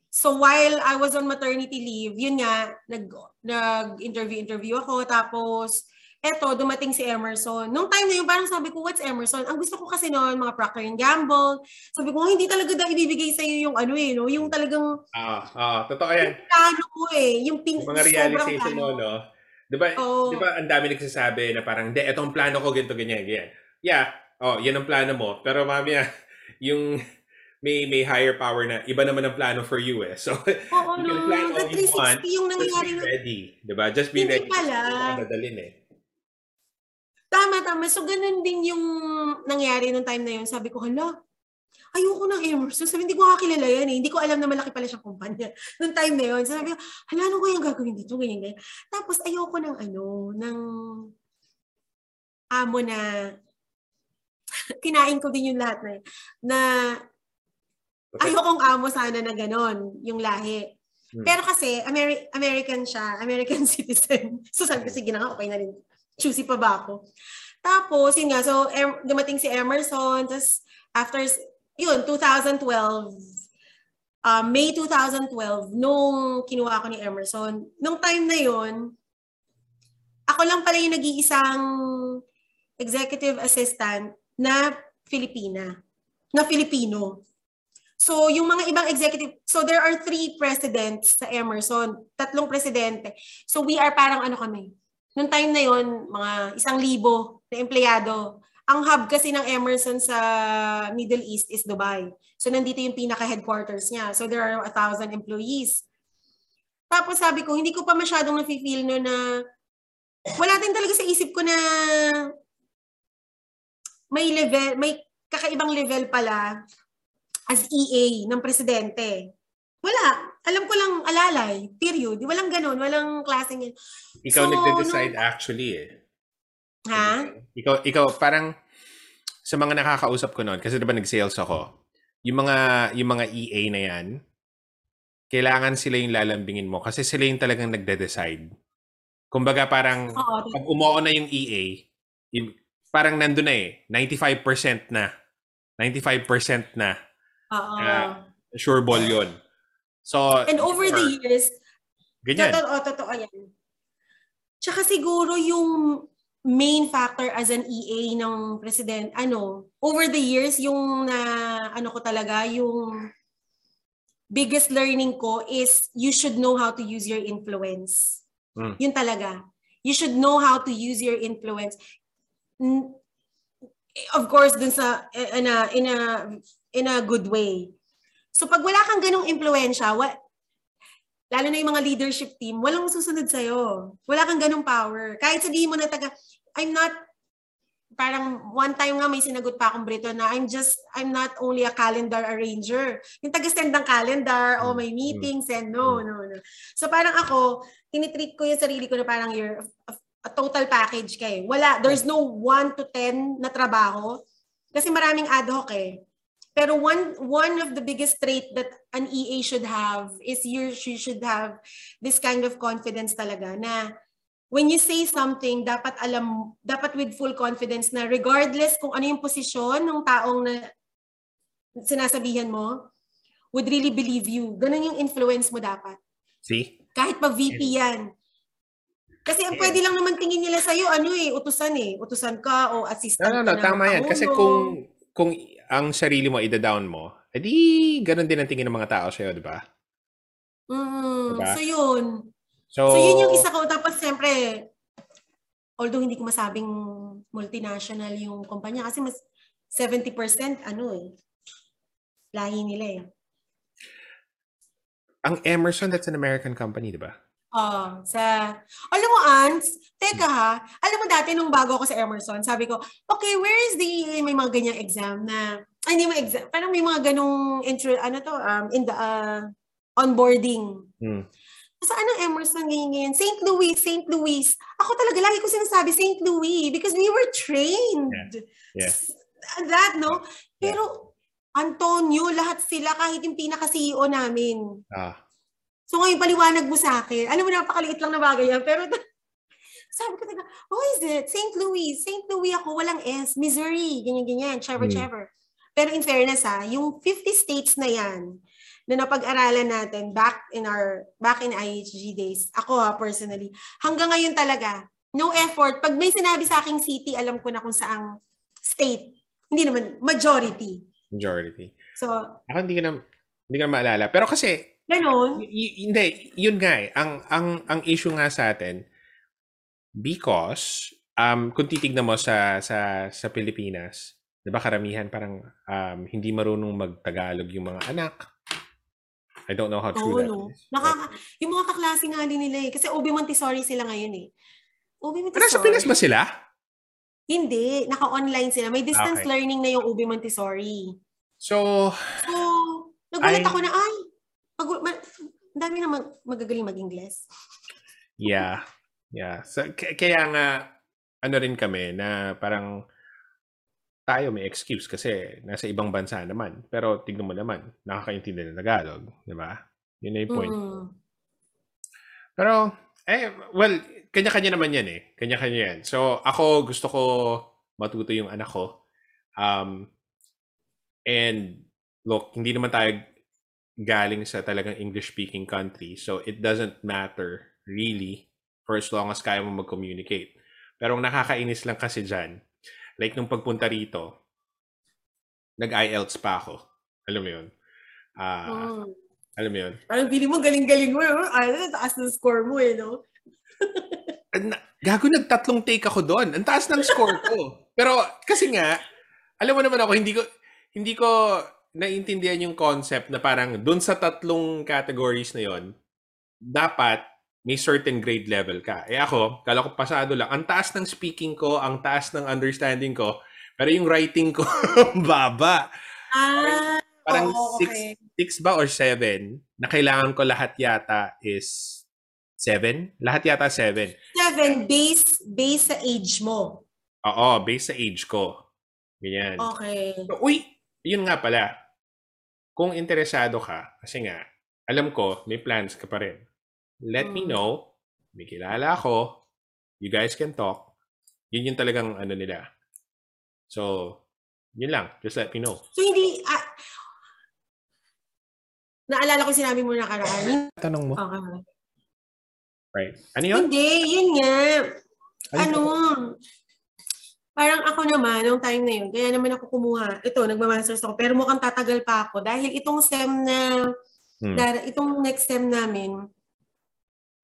So, while I was on maternity leave, yun nga, nag, nag-interview-interview ako, tapos, eto, dumating si Emerson. Nung time na yun, parang sabi ko, what's Emerson? Ang gusto ko kasi noon, mga Procter Gamble. Sabi ko, hindi talaga daw ibibigay sa'yo yung ano eh, no? Yung talagang Ah, ah, totoo yan. plano mo eh. Yung pin- Yung mga realization mo, no? Di ba, Oo. di ba ang dami nagsasabi na parang, de, etong plano ko, ganito, ganyan, ganyan. Yeah, oh, yan ang plano mo. Pero mamaya, yung may may higher power na iba naman ang plano for you eh. So, Oo, you can no. plan all you want. 360 yung Just nangyari be na ready. Di ba? Just be Hindi ready. pala. Madadalin eh. Tama, tama. So, ganun din yung nangyari nung time na yun. Sabi ko, hala, ayoko ng Emerson. Sabi, hindi ko kakilala yan eh. Hindi ko alam na malaki pala siyang kumpanya. Nung time na yun. Sabi ko, hala, ano ko yung gagawin dito? Ganyan, ganyan. Tapos, ayoko ng ano, ng amo na kinain ko din yung lahat na yun. Na ayokong amo sana na ganon, yung lahi. Hmm. Pero kasi, Ameri- American siya, American citizen. So sabi ko, sige na nga, okay na rin. Choosy pa ba ako? Tapos, yun nga, so em- dumating si Emerson, tapos after, yun, 2012, uh, May 2012, nung kinuha ko ni Emerson, nung time na yun, ako lang pala yung nag-iisang executive assistant na Filipina, na Filipino. So, yung mga ibang executive, so there are three presidents sa Emerson, tatlong presidente. So, we are parang ano kami. Noong time na yon mga isang libo na empleyado. Ang hub kasi ng Emerson sa Middle East is Dubai. So, nandito yung pinaka-headquarters niya. So, there are a thousand employees. Tapos sabi ko, hindi ko pa masyadong nafe-feel no na wala din talaga sa isip ko na may level, may kakaibang level pala as EA ng presidente. Wala. Alam ko lang alalay. Period. Walang ganun. Walang klaseng yun. Ikaw So, nagde-decide actually eh. Ha? Ikaw, ikaw parang sa mga nakakausap ko noon, kasi diba nag-sales ako, yung mga, yung mga EA na yan, kailangan sila yung lalambingin mo kasi sila yung talagang nagde-decide. Kumbaga parang, Oo. pag umuo na yung EA, yung, parang nandun na eh, 95% na. 95% na. Oo. Ah, Sure ball yun. So, And over the before, years, ganyan. Totoo, totoo yan. Tsaka siguro yung main factor as an EA ng president, ano, over the years, yung na, ano ko talaga, yung biggest learning ko is you should know how to use your influence. Mm. Yun talaga. You should know how to use your influence. Of course, dun sa in a in a in a good way. So pag wala kang ganong impluensya, wa, lalo na yung mga leadership team, walang susunod sa'yo. Wala kang ganong power. Kahit sabihin mo na taga, I'm not, parang one time nga may sinagot pa akong Brito na I'm just, I'm not only a calendar arranger. Yung taga-send ng calendar, o may meetings, and no, no, no. So parang ako, tinitreat ko yung sarili ko na parang you're a, a total package kay. Wala, there's no 1 to 10 na trabaho. Kasi maraming ad hoc eh. Pero one one of the biggest trait that an EA should have is you, you should have this kind of confidence talaga na when you say something, dapat alam, dapat with full confidence na regardless kung ano yung posisyon ng taong na sinasabihan mo, would really believe you. Ganun yung influence mo dapat. See? Kahit pa VP yan. Kasi ang pwede lang naman tingin nila sa'yo, ano eh, utusan eh. Utusan ka o assistant No, no, no. Tama yan. Kasi kung kung ang sarili mo ida-down mo, edi ganun din ang tingin ng mga tao sa'yo, di ba? Mm, Diba? So yun. So, So yun yung isa ko. Tapos siyempre, although hindi ko masabing multinational yung kumpanya kasi mas 70% ano eh, lahi nila eh. ang Emerson, that's an American company, di ba? Oh, sa alam mo Ans, teka ha, alam mo dati nung bago ako sa Emerson, sabi ko, okay, where is the may mga ganyang exam na ay, hindi mo exam, parang may mga ganong intro, ano to, um, in the uh, onboarding. Hmm. Sa anong Emerson ganyan ganyan? St. Louis, St. Louis. Ako talaga lagi ko sinasabi St. Louis because we were trained. Yeah. And That, no? Pero Antonio, lahat sila kahit yung pinaka-CEO namin. Ah, So ngayon paliwanag mo sa akin. Alam mo, napakaliit lang na bagay yan. Pero sabi ko talaga, oh is it? St. Louis. St. Louis ako, walang S. Missouri. Ganyan-ganyan. Chever, Hmm. chever. Pero in fairness ha, yung 50 states na yan, na napag-aralan natin back in our back in IHG days. Ako ha, personally. Hanggang ngayon talaga, no effort. Pag may sinabi sa aking city, alam ko na kung saang state. Hindi naman, majority. majority. So, Ako hindi ko na, hindi ko na maalala. Pero kasi, ganun. y- hindi, yun nga eh. Ang, ang, ang issue nga sa atin, because, um, kung titignan mo sa, sa, sa Pilipinas, di ba karamihan parang um, hindi marunong mag-Tagalog yung mga anak. I don't know how true Oo, that no. is. Nakaka, yung mga kaklase nga din nila eh. Kasi OB Montessori sila ngayon eh. OB Pero Montessori. sa Pinas ba sila? Hindi. Naka-online sila. May distance Okay. learning na yung OB Montessori. So, So, nagulat Ay. ako na, ay, mag, dami na mag, magagaling mag-Ingles. Yeah. Yeah. So, k- kaya nga, ano rin kami na parang tayo may excuse kasi nasa ibang bansa naman. Pero tignan mo naman, nakakaintindi ng Tagalog. Di ba? Yun na yung point. Mm. Pero, eh, well, kanya-kanya naman yan eh. Kanya-kanya yan. So, ako gusto ko matuto yung anak ko. Um, and, look, hindi naman tayo galing sa talagang English-speaking country. So, it doesn't matter really for as long as kaya mo mag-communicate. Pero ang nakakainis lang kasi dyan, like nung pagpunta rito, nag-IELTS pa ako. Alam mo yun? Ah, Mm. Alam mo yun? Parang feeling mo galing-galing mo. eh. Ay, taas ng score mo eh, no? Gago, nagtatlong take ako doon. Ang taas ng score ko. Pero kasi nga, alam mo naman ako, hindi ko hindi ko naiintindihan yung concept na parang doon sa tatlong categories na yon dapat may certain grade level ka. Eh ako, kala ko pasado lang. Ang taas ng speaking ko, ang taas ng understanding ko, pero yung writing ko, baba. Ah, Parang oo, six, okay. six ba or seven na kailangan ko lahat yata is seven? Lahat yata seven. Seven, base, base sa age mo. Oo, based sa age ko. Ganyan. Okay. So, uy, yun nga pala. Kung interesado ka, kasi nga, alam ko, may plans ka pa rin. Let me Mm. know. May kilala ako. You guys can talk. Yun yung talagang ano nila. So, yun lang. Just let me know. So, hindi, ah, naalala ko sinabi mo na karaan. Tanong mo. Okay. Right. Ano yun? Hindi, yun nga. Ano Ano, parang ako naman, nung time na yun, kaya naman ako kumuha. Ito, nagmamasters ako, pero mukhang tatagal pa ako. Dahil itong SEM na Hmm. Dar- itong next sem namin,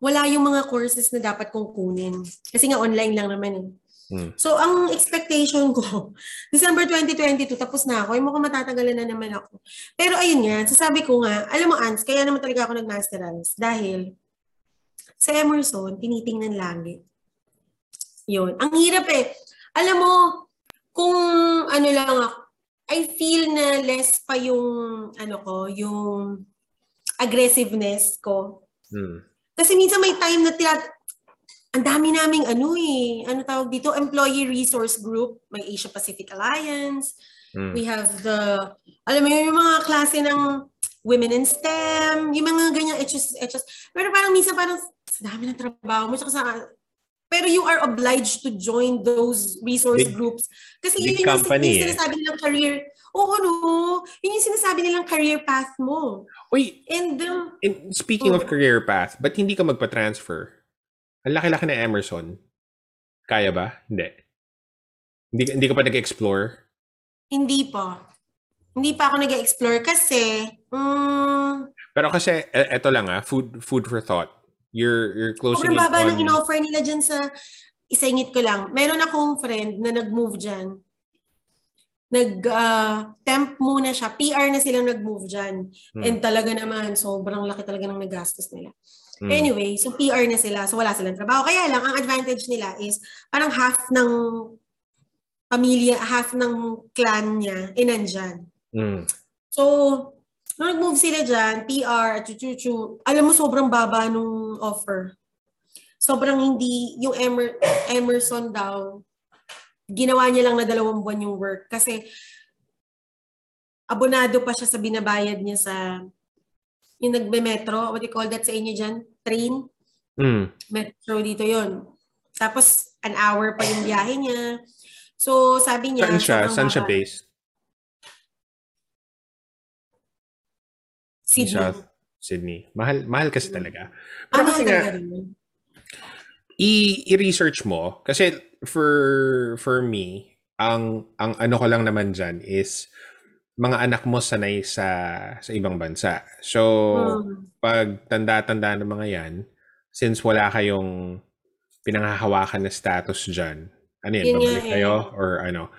wala yung mga courses na dapat kong kunin. Kasi nga online lang naman eh. Hmm. So, ang expectation ko, December 2022, tapos na ako. Ay, mukhang matatagalan na naman ako. Pero ayun nga, sasabi ko nga, alam mo, Ans, kaya naman talaga ako nag-masterals. Dahil, sa Emerson, tinitingnan lagi. Yun. Ang hirap eh. Alam mo, kung ano lang ako, I feel na less pa yung, ano ko, yung aggressiveness ko. Hmm. Kasi minsan may time na tirat ang dami naming ano eh, ano tawag dito, employee resource group, may Asia Pacific Alliance, Hmm. we have the, alam mo yun, yung mga klase ng women in STEM, yung mga ganyan, HS, HS. Pero parang minsan parang, dami ng trabaho mo, tsaka sa, pero you are obliged to join those resource Big- groups. Kasi big yun yung, company yung eh. sinasabi nilang career, oo no, yun yung sinasabi nilang career path mo. Uy, And um, in- speaking of Oh. career path, ba't hindi ka magpa-transfer? Ang laki-laki na Emerson. Kaya ba? Hindi. Hindi, hindi ka pa nag-explore? Hindi pa. Hindi pa ako nag-explore kasi, mm, Pero kasi, e- eto lang ah, food, food for thought. You're, you're closing sobrang baba on... ng in-offer nila dyan sa, isingit ko lang, meron akong friend na nag-move dyan. Nag-temp muna siya. PR na silang nag-move dyan. Hmm. And talaga naman, sobrang laki talaga ng nagastos nila. Hmm. Anyway, so PR na sila. So wala silang trabaho. Kaya lang, ang advantage nila is parang half ng pamilya, half ng clan niya, eh nandyan. Mm. So, nung nag-move sila dyan, PR, chuchuchu, alam mo sobrang baba nung offer. Sobrang hindi, yung Emer, Emerson daw, ginawa niya lang na dalawang buwan yung work. Kasi, abonado pa siya sa binabayad niya sa, yung nagbe-metro, what do you call that sa inyo dyan? Train? Mm. Metro dito yon Tapos, an hour pa yung biyahe niya. So, sabi niya, Saan siya? Saan siya based? Sydney. South Sydney. Mahal, mahal kasi talaga. Ah, Pero mahal kasi nga, talaga i- i-research mo kasi for for me ang ang ano ko lang naman diyan is mga anak mo sanay sa sa ibang bansa. So Hmm. pag tanda-tanda ng mga 'yan, since wala kayong pinanghahawakan na status diyan, ano yan, Yun nga babalik eh. kayo or ano?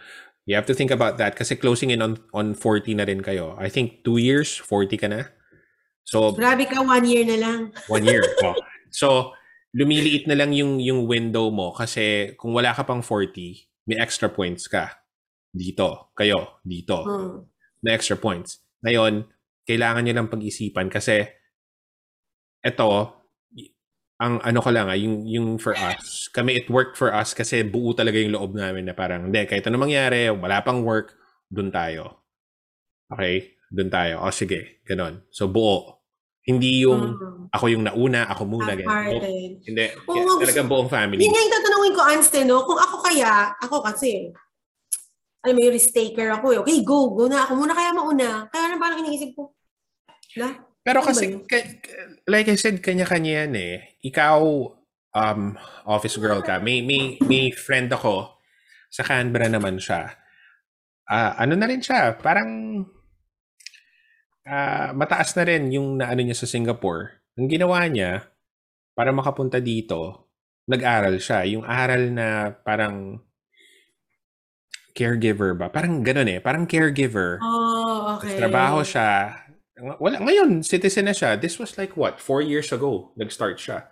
You have to think about that kasi closing in on on 40 na rin kayo. I think two years, 40 ka na. So Grabe ka, one year na lang. One year. oh. So, lumiliit na lang yung, yung window mo kasi kung wala ka pang 40, may extra points ka. Dito. Kayo. Dito. Hmm. May extra points. Ngayon, kailangan nyo lang pag-isipan kasi eto, ang ano ko lang ah, yung, yung for us, kami it worked for us kasi buo talaga yung loob namin na parang, hindi, kahit ano mangyari, wala pang work, dun tayo. Okay? Dun tayo. O sige, ganon. So, buo. Hindi yung Hmm. ako yung nauna, ako muna. Oh, Half-hearted. hindi. Kaya nga, talagang buong family. Yun nga yung tatanungin ko, Anste, no? Kung ako kaya, ako kasi, alam mo yung risk taker ako eh. Okay, go, go na ako. Muna kaya mauna. Kaya na parang iniisip ko, la, Pero Ano kasi, ka- like I said, kanya-kanya yan eh. Ikaw, um, office girl ka. May, may, may friend ako, sa Canberra naman siya. Ah, ano na rin siya, parang ah, mataas na rin yung naano niya sa Singapore. Ang ginawa niya, para makapunta dito, nag-aral siya. Yung aral na parang caregiver ba? Parang ganun eh. Parang caregiver. oh, Tapos okay. trabaho siya. Wala, ngayon, citizen na siya. This was like what? Four years ago, nag-start siya.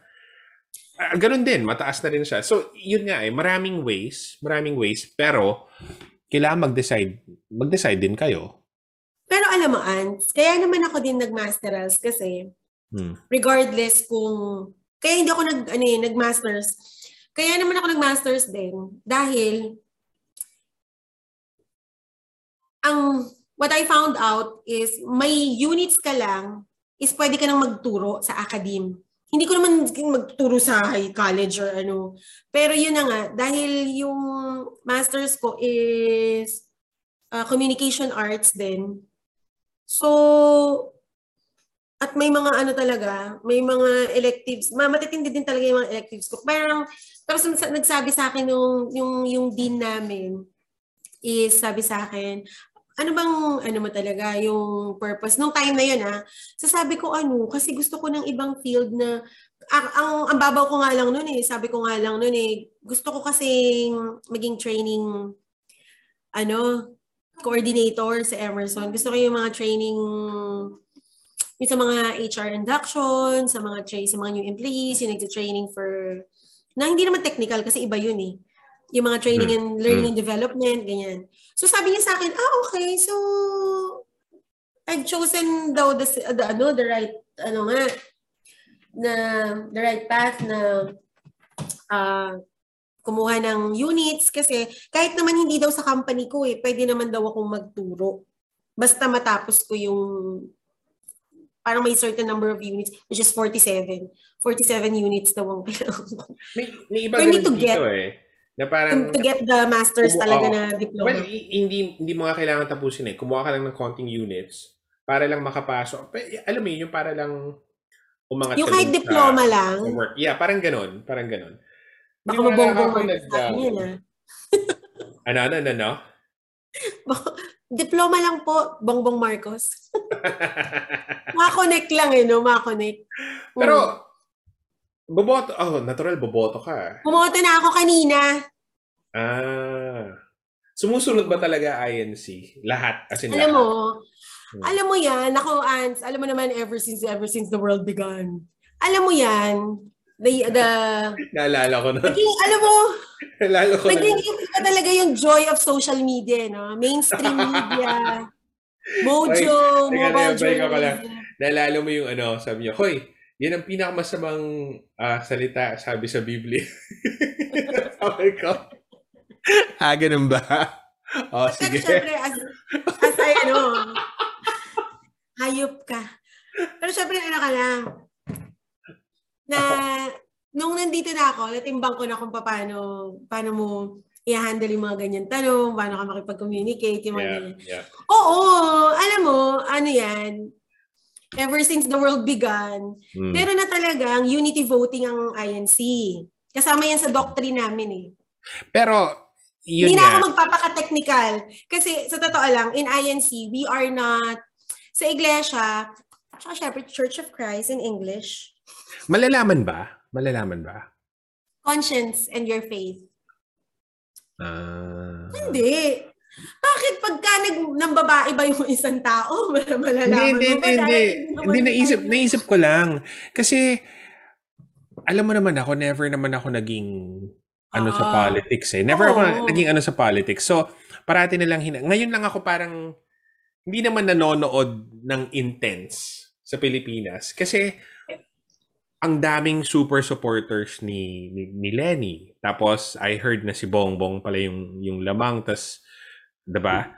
Ah, ganun din, mataas na rin siya. So, yun nga eh, maraming ways, maraming ways, pero kailangan mag-decide, mag-decide din kayo. Pero alam mo, Ants, kaya naman ako din nag-masterals kasi Hmm. regardless kung, kaya hindi ako nag, ano eh, nag-masters. Kaya naman ako nag-masters din dahil ang what I found out is may units ka lang is pwede ka nang magturo sa academe. Hindi ko naman magturo sa high college or ano. Pero yun na nga, dahil yung masters ko is uh, communication arts din. So, at may mga ano talaga, may mga electives, ma- matitindi din talaga yung mga electives ko. Parang, tapos nagsa- nagsabi sa akin yung, yung, yung dean namin, is sabi sa akin, ano bang, ano mo talaga, yung purpose? Nung time na yun, ha, sasabi ko ano, kasi gusto ko ng ibang field na, ang, ang, ang babaw ko nga lang nun eh, sabi ko nga lang nun eh, gusto ko kasi maging training, ano, coordinator sa Emerson. Gusto ko yung mga training yung sa mga HR induction, sa mga tra- sa mga new employees, yung nagte-training for na hindi naman technical kasi iba yun eh. Yung mga training and learning and development, ganyan. So sabi niya sa akin, ah okay, so I've chosen daw the, the ano the right ano nga na the right path na uh, kumuha ng units kasi kahit naman hindi daw sa company ko eh, pwede naman daw akong magturo. Basta matapos ko yung parang may certain number of units, which is 47. 47 units daw ang kailangan. May, may iba ganun to dito get- eh. Na parang, To, to get the master's Oo. talaga na diploma. well, hindi, hindi mo nga kailangan tapusin eh. Kumuha ka lang ng konting units para lang makapasok. Pa- Alam mo yun, yung para lang umangat yung ka kahit sa- diploma lang, sa work. Yeah, parang ganon. Parang ganon. Baka mabongbong akin yun ah. Ano, ano, ano, no? Diploma lang po, Bongbong Marcos. Makakonect lang eh, no? Makakonect. Hmm. Pero, boboto, oh, natural, boboto ka. Pumoto na ako kanina. Ah. Sumusunod ba talaga INC? Lahat? As in Alam lahat? mo, Hmm. alam mo yan, ako, Ans, alam mo naman ever since, ever since the world began. Alam mo yan, the, the, Naalala ko na. naging, alam mo, Naalala ko na. naging iba talaga yung joy of social media, no? Mainstream media, mojo, Teka, mobile lang. journalism. Naalala mo yung ano, sabi niya, Hoy, yan ang pinakamasamang ah, salita, sabi sa Biblia. sabi ko, ah, ganun ba? Oh, Pero sige. syempre, as, as ay, ano, hayop ka. Pero syempre, ano ka na, na, nung nandito na ako, natimbang ko na kung paano, paano mo i-handle yung mga ganyan tanong, paano ka makipag-communicate, yung mga Yeah, ganyan. yeah. Oo, alam mo, ano yan, ever since the world began, Mm. meron na talagang unity voting ang INC. Kasama yan sa doctrine namin eh. Pero, yun Hindi na ako magpapaka-technical. Kasi sa totoo lang, in INC, we are not, sa iglesia, tsaka syempre, Church of Christ in English, Malalaman ba? Malalaman ba? conscience and your faith. Ah. Hindi. Bakit pagka nag, ng babae ba yung isang tao, malalaman Hindi, mo hindi, hindi. Hindi, naisip, naisip ko lang. Kasi, alam mo naman ako, never naman ako naging ano sa Ah. politics eh. Never ako Oo. naging ano sa politics. So, parati na lang hina... Ngayon lang ako parang hindi naman nanonood ng intense sa Pilipinas. Kasi, ang daming super supporters ni, ni, ni Lenny. Tapos, I heard na si Bongbong pala yung, yung lamang. Tas, 'di ba?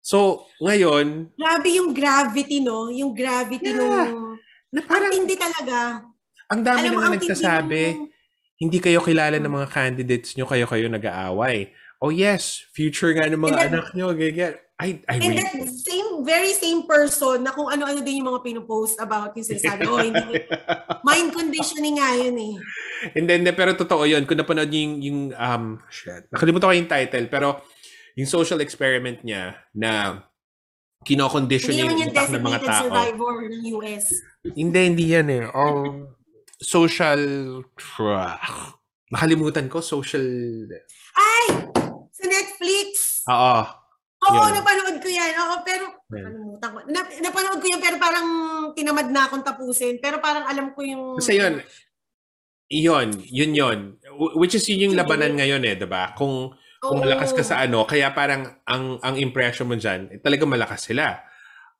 So, ngayon, Grabe yung gravity, no? Yung gravity Yeah. nung... na Ang parang tindi talaga. ang dami Alam na nagsasabi, hindi kayo kilala ng mga candidates nyo, kayo-kayo nag-aaway. Oh yes, future nga ng mga that- anak nyo, ganyan. I, I And that same, very same person na kung ano-ano din yung mga pinupost about yung sinasabi, oh, hindi, mind conditioning nga yun eh. And then, pero totoo yun. Kung napanood niyo yung, yung um, shit, nakalimutan ko yung title, pero yung social experiment niya na kinocondition Hindi niya naman yung yung utak ng mga designated tao. survivor ng US. Hindi, hindi yan eh. Oh, social... Nakalimutan ko, social... Ay! Sa Netflix! Oo. Oo, Yun. napanood ko yan. Oo, pero, Yan. nakalimutan ko. Na, napanood ko yan, pero parang tinamad na akong tapusin. Pero parang alam ko yung... Basta yun, yun, yun yun. Wh- Which is yun yung labanan ngayon eh, 'di ba? Kung kung Oo. malakas ka sa ano, kaya parang ang ang impression mo diyan, eh, talaga malakas sila.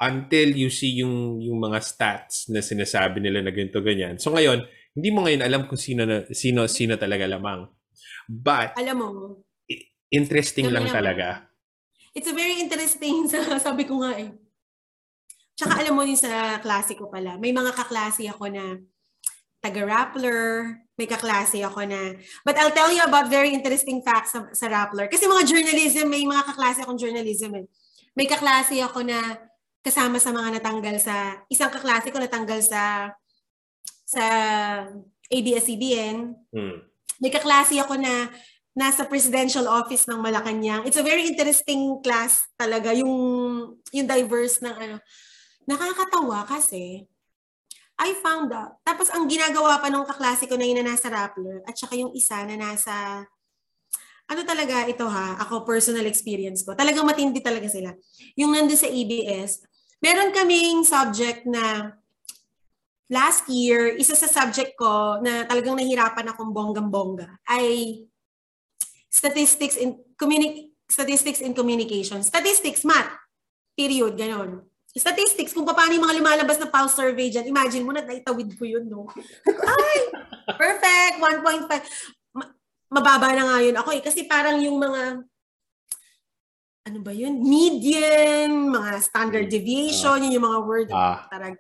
Until you see yung yung mga stats na sinasabi nila na ganito ganyan. So ngayon, hindi mo ngayon alam kung sino na, sino sino talaga lamang. But Alam mo, interesting lang mo talaga. it's a very interesting, sa- sabi ko nga eh. Tsaka alam mo yung sa klase ko pala, may mga kaklase ako na taga-Rappler, may kaklase ako na, but I'll tell you about very interesting facts sa, sa Rappler. Kasi mga journalism, may mga kaklase akong journalism eh. May kaklase ako na kasama sa mga natanggal sa, isang kaklase ko natanggal sa, sa ABS-CBN, Hmm. May kaklase ako na nasa presidential office ng Malacanang. It's a very interesting class talaga, yung, yung diverse ng ano. Nakakatawa kasi, I found out. Tapos ang ginagawa pa nung kaklase ko na yun na nasa Rappler at saka yung isa na nasa ano talaga ito ha, ako personal experience ko. Talagang matindi talaga sila. Yung nandun sa EBS, meron kaming subject na last year, isa sa subject ko na talagang nahirapan akong bonggang-bongga ay statistics in communi- statistics in communication. Statistics, math. Period, ganon. Statistics, kung paano yung mga lumalabas na pulse survey dyan, imagine mo na naitawid ko yun, no? Ay, perfect, 1.5. Ma- mababa na nga yun ako eh. Kasi parang yung mga, ano ba yun? Median, mga standard deviation, yun yung mga word. Ah. Tarag.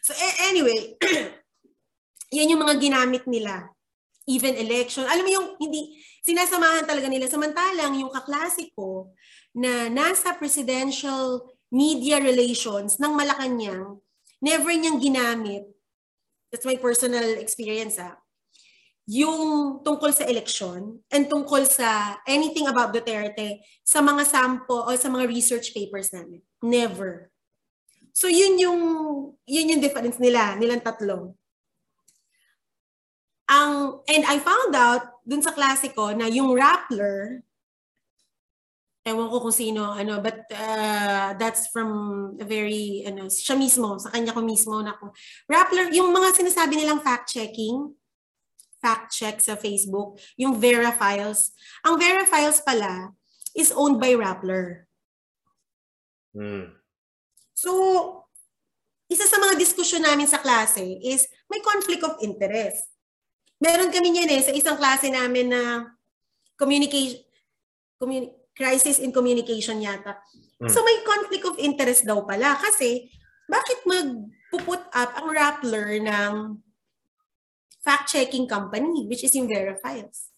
So anyway, yan yung mga ginamit nila. Even election. Alam mo yung hindi, sinasamahan talaga nila. Samantalang yung kaklase ko na nasa presidential media relations ng Malacanang, never niyang ginamit, that's my personal experience ah, yung tungkol sa election and tungkol sa anything about Duterte sa mga sample o sa mga research papers namin. Never. So yun yung yun yung difference nila, nilang tatlo. Ang and I found out dun sa klase ko na yung Rappler ewan ko kung sino ano but uh, that's from a very ano siya mismo sa kanya ko mismo na ko Rappler yung mga sinasabi nilang fact checking fact check sa Facebook yung Vera Files ang Vera Files pala is owned by Rappler Hmm. So, isa sa mga diskusyon namin sa klase is may conflict of interest. Meron kami niyan eh sa isang klase namin na communication communi- crisis in communication yata. Hmm. So may conflict of interest daw pala kasi bakit magpuput up ang Rappler ng fact-checking company which is yung Vera Files.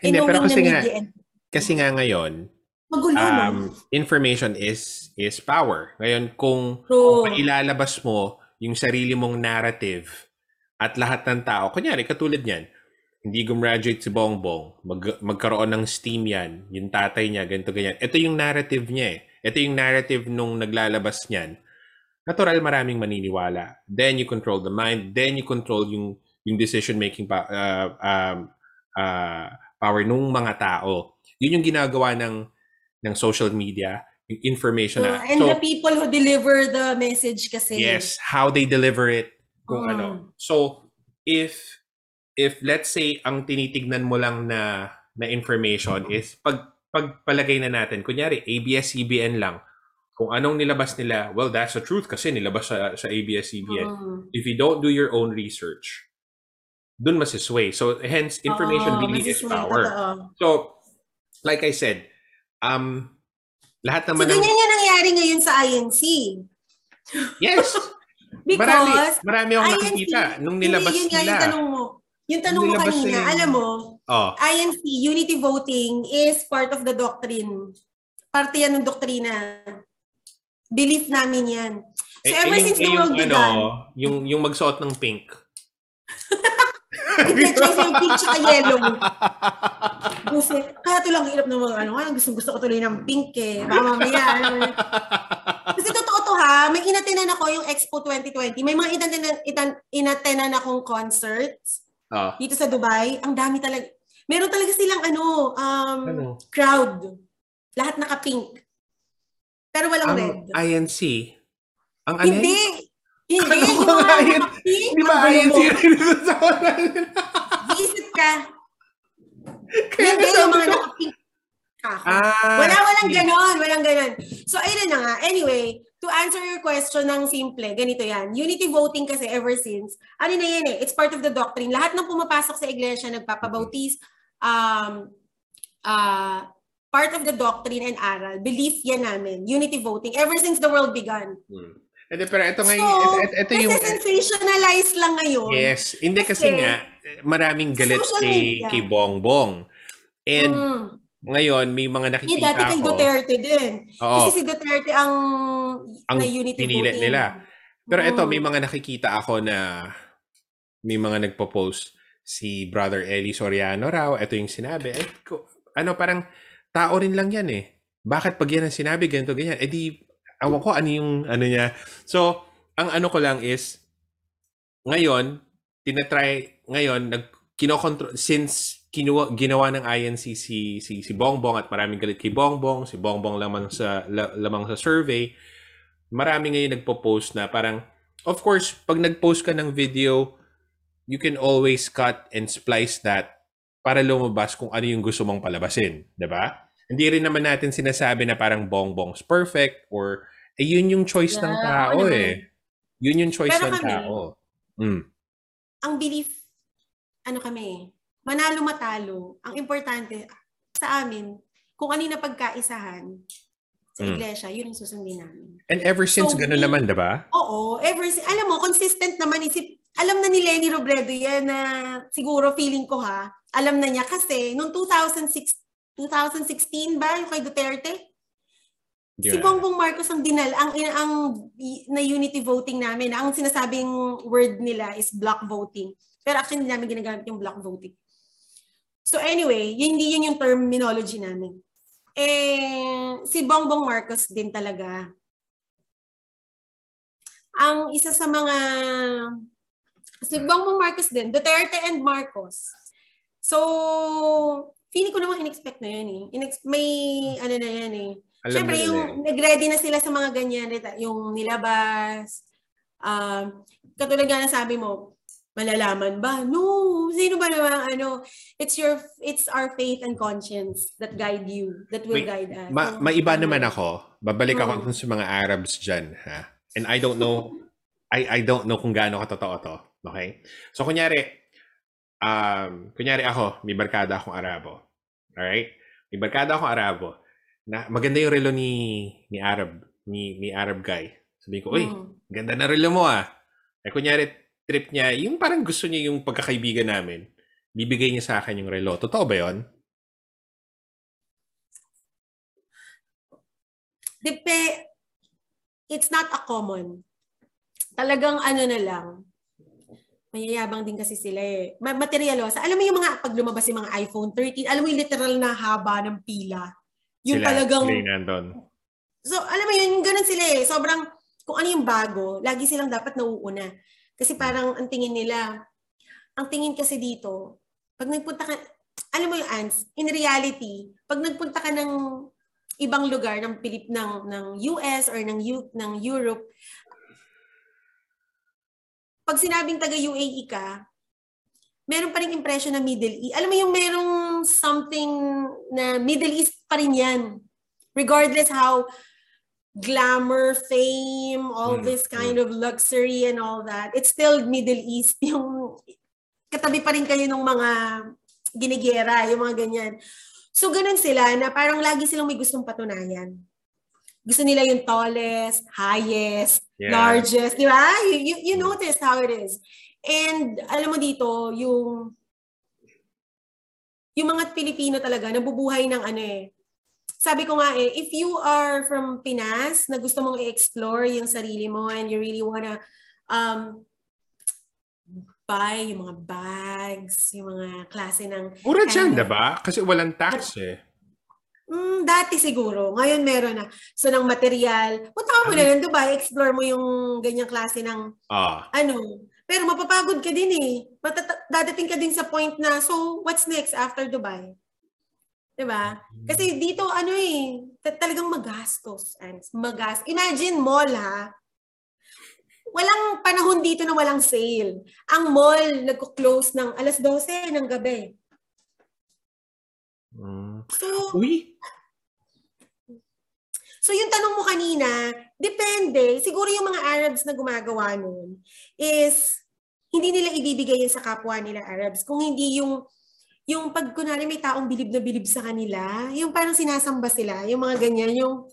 Hindi, pero kasi nga, and- kasi nga ngayon, Magulo, no? um, information is is power. Ngayon, kung True. ilalabas mo yung sarili mong narrative at lahat ng tao, kunyari, katulad niyan, hindi gumraduate si Bongbong, mag, magkaroon ng steam yan, yung tatay niya, ganito, ganyan. Ito yung narrative niya eh. Ito yung narrative nung naglalabas niyan. Natural maraming maniniwala. Then you control the mind, then you control yung yung decision-making pa, uh, um, uh, power nung mga tao. Yun yung ginagawa ng ng social media, information So, na. and So, the people who deliver the message kasi. Yes, how they deliver it. Kung Mm. ano. So, if if let's say ang tinitignan mo lang na na information is pag pagpalagay na natin, kunyari ABS-CBN lang, kung anong nilabas nila, well, that's the truth kasi nilabas sa, sa ABS-CBN. Mm. If you don't do your own research, dun masisway. So, hence, information Oo, really is power. totoo. So, like I said, um, lahat So, naman ng... ganyan yung nangyari ngayon sa INC. Yes! Because, marami, marami akong INC, nakikita nung nilabas yun nga nila. yung tanong mo. Yung tanong mo kanina, nila- alam mo, Oh, INC, unity voting is part of the doctrine. Parte yan ng doktrina. Belief namin yan. So Eh, ever eh, yung, since the eh, yung, world ano, began, yung, yung magsuot ng pink. Hindi, choice yung pink tsaka yellow. Kasi, kaya ito lang hirap ng mga ano, ano gusto, gusto ko tuloy ng pink eh. Baka mamaya, ano, Kasi totoo to ha, may inatenan ako yung Expo 2020. May mga inatenan, itan- inatenan akong concerts Oh, dito sa Dubai. Ang dami talaga. Meron talaga silang ano, um, ano? crowd. Lahat naka-pink. Pero walang Ang red. INC. Ang alin? Hindi. Hindi. Ano Yung ba mga INC? naka-pink. Di ba INC mo. yung sa Iisip ka. Kaya Hindi, yung mga naka-pink. Kako. Ah, Wala, walang ganon, walang ganon. So, ayun na nga. Anyway, to answer your question ng simple, ganito yan. Unity voting kasi ever since, ano na yan eh, it's part of the doctrine. Lahat ng pumapasok sa iglesia, nagpapabautis, um, uh, part of the doctrine and aral, belief yan namin, unity voting, ever since the world began. Hmm. Hindi, pero ito So, ngayon, ito, ito, ito yung... sensationalize lang ngayon. Yes. Hindi kasi, Kasi, nga, maraming galit kay, media. kay Bongbong. And Mm. ngayon, may mga nakikita dati kay ako. Duterte din. Oo. Kasi si Duterte ang, Ang na unity pinili voting. nila. Pero ito, Mm. may mga nakikita ako na may mga nagpo-post. si Brother Eli Soriano raw, ito yung sinabi. Eh, ko- ano, parang tao rin lang yan eh. Bakit pag yan ang sinabi, ganito, ganyan? Eh di, awan ko ano yung ano niya. So, ang ano ko lang is, ngayon, tinatry, ngayon, nag, kinokontrol, since kinuha, ginawa ng INC si, si, si Bongbong at maraming galit kay Bongbong, si Bongbong lamang sa, la- lamang sa survey, marami ngayon nagpo-post na parang, of course, pag nag-post ka ng video, you can always cut and splice that para lumabas kung ano yung gusto mong palabasin, 'di ba? Hindi rin naman natin sinasabi na parang bongbong's perfect or eh yun yung choice ng Yeah, tao oo eh. Yun yung choice Pero ng kami, tao. Mm. ang belief, ano kami, manalo matalo, ang importante sa amin, kung ano yung napagkaisahan sa Mm. iglesia, yun ang susundin namin. And ever since So, ganun we- naman, 'di ba? Oo, ever si- alam mo, consistent naman isip, alam na ni Lenny Robredo yan na siguro feeling ko ha, alam na niya kasi noong 2006, 2016 ba, yung kay Duterte, Di si? Bongbong Marcos ang dinal, ang, ang na unity voting namin, ang sinasabing word nila is block voting. Pero actually hindi namin ginagamit yung block voting. So anyway, yun, hindi yun yung terminology namin. Eh, si Bongbong Marcos din talaga. Ang isa sa mga, si Bongbong Marcos din, Duterte and Marcos. So, feeling ko naman in-expect na yan eh. Inex- may ano na yan eh. Alam Siyempre, na yung eh. nag-ready na sila sa mga ganyan, rita- yung nilabas. Um, katulad nga na sabi mo, malalaman ba? No, sino ba naman ano? It's your it's our faith and conscience that guide you, that will Wait, guide us. Ma- So, maiba naman ako. Babalik ako Mm. dun sa mga Arabs dyan, ha? And I don't know, I I don't know kung gaano katotoo to. Okay? So, kunyari, um, kunyari ako, may barkada akong Arabo. Alright? May barkada akong Arabo. Na, maganda yung relo ni, ni Arab, ni, ni Arab guy. Sabi ko, uy, mm. ganda na relo mo ah. Eh, kunyari, trip niya, yung parang gusto niya yung pagkakaibigan namin, bibigay niya sa akin yung relo. Totoo ba yon? Depe, it's not a common. Talagang ano na lang, mayayabang din kasi sila eh. Ma- Materialosa. Alam mo yung mga, pag lumabas yung mga iPhone 13, alam mo yung literal na haba ng pila. Yung Sila, talagang, sila yung nandun. so alam mo yun, yung ganun sila eh. Sobrang, kung ano yung bago, lagi silang dapat nauuna. Kasi parang ang tingin nila, ang tingin kasi dito, pag nagpunta ka, alam mo yung ants, in reality, pag nagpunta ka ng ibang lugar ng Pilip ng ng US or ng U, ng Europe, pag sinabing taga UAE ka, meron pa rin impression na Middle East. Alam mo yung merong something na Middle East pa rin yan. Regardless how glamour, fame, all Mm, this kind of luxury and all that, it's still Middle East. Yung katabi pa rin kayo ng mga ginigera, yung mga ganyan. So, ganun sila na parang lagi silang may gustong patunayan. Gusto nila yung tallest, highest, Yeah. largest, di ba? You, you, you notice how it is. And alam mo dito, yung yung mga Pilipino talaga, nabubuhay ng ano eh. Sabi ko nga eh, if you are from Pinas, na gusto mong i-explore yung sarili mo and you really wanna um, buy yung mga bags, yung mga klase ng Mura dyan, diba? Kasi walang tax eh. Mm, dati siguro. Ngayon meron na. So, ng material. Punta ka muna ng Dubai, explore mo yung ganyang klase ng Ah, ano. Pero mapapagod ka din eh. Matata- dadating ka din sa point na, so, what's next after Dubai? 'Di ba? Kasi dito, ano eh, ta- talagang magastos. Ernst. Magas. Imagine mall ha. Walang panahon dito na walang sale. Ang mall nagko-close ng alas 12 ng gabi. Mm. So, Uy, So yung tanong mo kanina, depende. Siguro yung mga Arabs na gumagawa nun is hindi nila ibibigay yun sa kapwa nila Arabs. Kung hindi yung yung pag kunwari may taong bilib na bilib sa kanila, yung parang sinasamba sila, yung mga ganyan, yung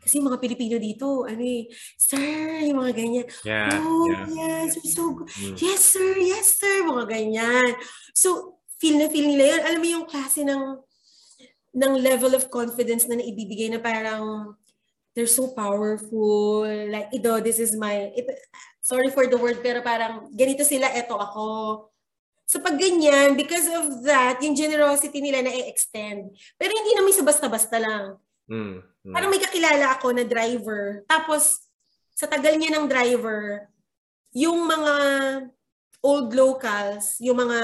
kasi mga Pilipino dito, ano eh, sir, yung mga ganyan. yeah, oh, yeah. yes, you're so good. Mm. Yes, sir, yes, sir, mga ganyan. So, feel na feel nila yun. Alam mo yung klase ng ng level of confidence na naibibigay na parang they're so powerful. Like, ito, this is my, ito, sorry for the word, pero parang ganito sila, eto ako. So pag ganyan, because of that, yung generosity nila na i-extend. Pero hindi naman sa basta-basta lang. Mm, mm. Parang may kakilala ako na driver. Tapos, sa tagal niya ng driver, yung mga old locals, yung mga,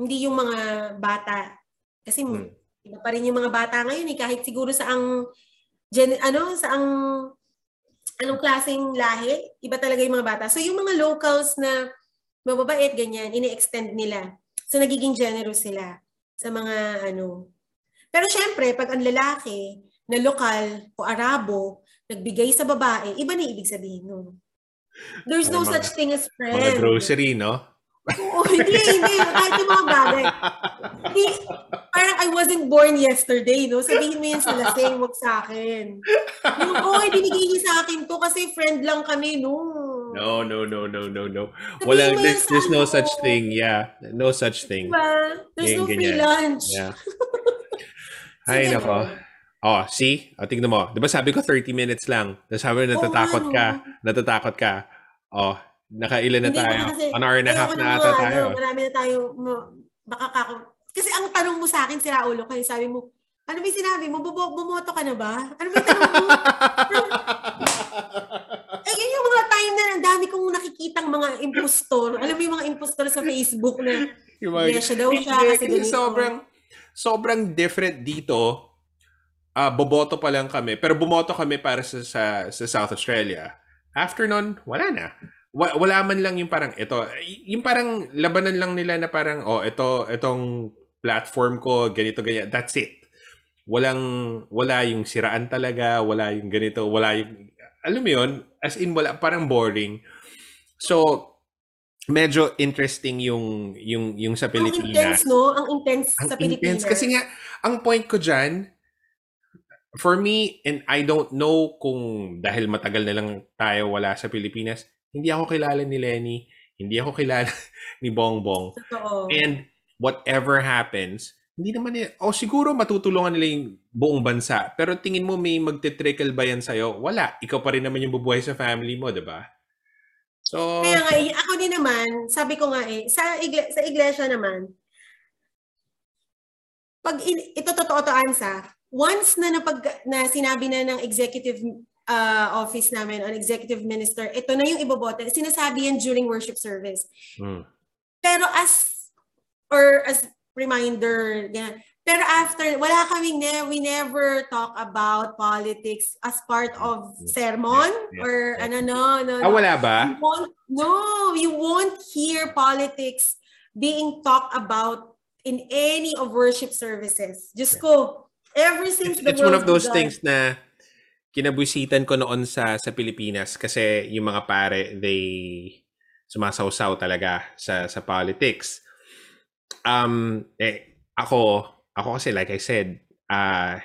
hindi yung mga bata. Kasi Mm. iba pa rin yung mga bata ngayon eh, kahit siguro sa ang, gen, ano, sa ang, anong klaseng lahi, iba talaga yung mga bata. So yung mga locals na mababait, ganyan, ini-extend nila. So nagiging generous sila sa mga ano. Pero syempre, pag ang lalaki na lokal o Arabo, nagbigay sa babae, iba na ibig sabihin nun. There's no Mga- such thing as friend. Mga grocery, no? Oo, hindi, hindi. Kahit yung mga bagay. Hindi, parang I wasn't born yesterday, no? Sabihin mo yan sa lasing, wag sa akin. Yung, oh, binigay niya sa akin to kasi friend lang kami, no? No, no, no, no, no, no. Wala, there's, there's no such thing. Yeah, no such thing. Diba? There's Ganyan, no free ganyan. lunch. Yeah. Ay, nako. Oh, see? O, tignan mo. Di ba sabi ko 30 minutes lang? Tapos sabi natatakot Oo, ka. Natatakot ka. Oh, nakailan na Hindi ko tayo? na kasi- An hour and a half na mga, ata tayo. Ano, marami na tayo, ma- baka kako. Kasi ang tanong mo sa akin, si Raulo, kayo sabi mo, ano yung sinabi mo? Bubo, bumoto ka na ba? Ano yung tanong mo? eh, yun yung mga time na ang dami kong nakikitang mga impostor. Alam mo yung mga impostor sa Facebook na Yung Iglesia daw siya Hindi, kasi ganito. sobrang, sobrang different dito. Ah, boboto pa lang kami. Pero bumoto kami para sa, sa, sa South Australia. After nun, wala na. Wa- Wala man lang yung parang ito. Yung parang labanan lang nila na parang, oh, ito, itong platform ko, ganito, ganyan. That's it. Walang, wala yung siraan talaga, wala yung ganito, wala yung, alam mo yun, as in, wala, parang boring. So, medyo interesting yung, yung, yung sa ang Pilipinas. intense, no? Ang intense Ang sa Pilipinas. intense. Kasi nga, ang point ko dyan, for me, and I don't know kung dahil matagal na lang tayo wala sa Pilipinas, hindi ako kilala ni Lenny, hindi ako kilala ni Bongbong. Totoo. And whatever happens, hindi naman nila, oh siguro matutulungan nila yung buong bansa. Pero tingin mo may magte-trickle ba yan sa'yo? Wala. Ikaw pa rin naman yung bubuhay sa family mo, di ba? So, Kaya nga, eh, ako din naman, sabi ko nga eh, sa, igle- sa iglesia naman, pag in- ito totoo to Ansa, once na napag na sinabi na ng executive uh, office namin, an executive minister, ito na yung ibobote, sinasabi yan during worship service. mm, Pero as, or as reminder, ganyan. Pero after, wala kaming, ne- we never talk about politics as part of sermon Yeah, or yeah. ano, no, no, ah, wala ba? You won't, no, you won't hear politics being talked about in any of worship services. Just go. Ever since It's, the it's one of those began. things na kinabusitan ko noon sa sa Pilipinas kasi yung mga pare they sumasawsaw talaga sa sa politics. Um eh ako ako kasi like I said, ah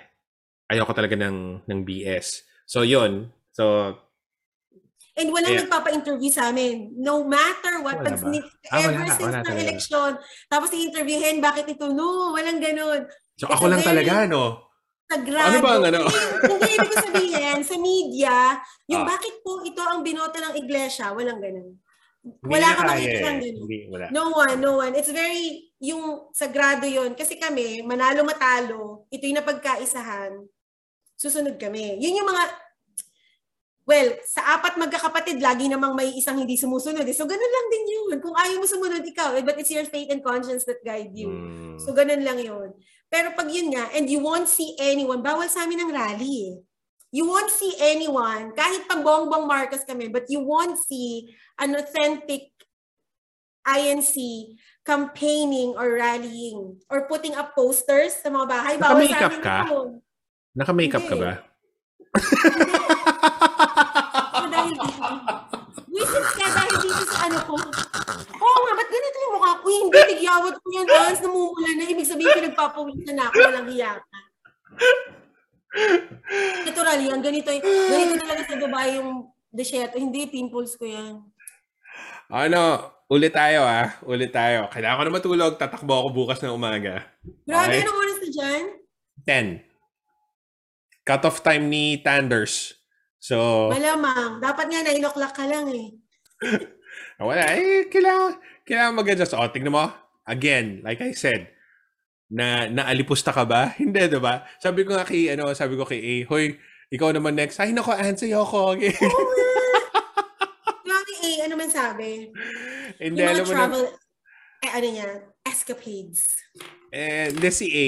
ayoko talaga ng ng BS. So yon. So And walang Yeah. nagpapa-interview sa amin. No matter what. Wala Pag, Ah, wala, ever since wala ng talaga. eleksyon, tapos i-interviewin, bakit ito? No, walang ganun. so It's ako lang very- talaga no. Sagrado. Ano ba ang ano? Hindi, ibig ko sabihin, sa media, yung Ah. bakit po ito ang binoto ng iglesia, walang ganun. Wala ka makikita eh. ng ganun. Hindi wala. No one, no one. It's very, yung sagrado yon Kasi kami, manalo matalo, ito yung napagkaisahan, susunod kami. Yun yung mga, well, sa apat magkakapatid, lagi namang may isang hindi sumusunod. eh. So, ganun lang din yun. Kung ayaw mo sumunod, ikaw. eh, But it's your faith and conscience that guide you. Mm. So, ganun lang yun. Pero pag yun nga, and you won't see anyone, bawal sa amin ng rally eh. You won't see anyone, kahit pa bongbong Marcos kami, but you won't see an authentic INC campaigning or rallying or putting up posters sa mga bahay. Bawal sa Naka-makeup amin ka? Naka-makeup ka ba dahil dito. Wisit ka dahil dito sa ano ko. Oo nga, ba't ganito yung mukha ko? Uy, hindi, tigyawat ko yan, Hans. Namumula na. Ibig sabihin, pinagpapawisan na ako. Walang hiya ka. Natural yan. Ganito, ganito talaga sa babae yung desyeto. Hindi, pimples ko yan. Ano, ulit tayo ah. Ulit tayo. Kailangan ko na matulog. Tatakbo ako bukas ng umaga. Grabe, Okay. anong oras na dyan? 10. Cut-off time ni Tanders. So, Malamang. Dapat nga, 9 o'clock ka lang eh. wala. Eh, kailangan, kailangan mag-adjust. O, tignan mo. again, like I said, na naalipusta ka ba? Hindi, 'di ba? Sabi ko nga kay ano, sabi ko kay A, "Hoy, ikaw naman next." Ay nako, answer ako. Oo nga. Eh, ano man sabi? Hindi, Yung alam mga mo na, travel, eh ano niya, escapades. eh, hindi si A,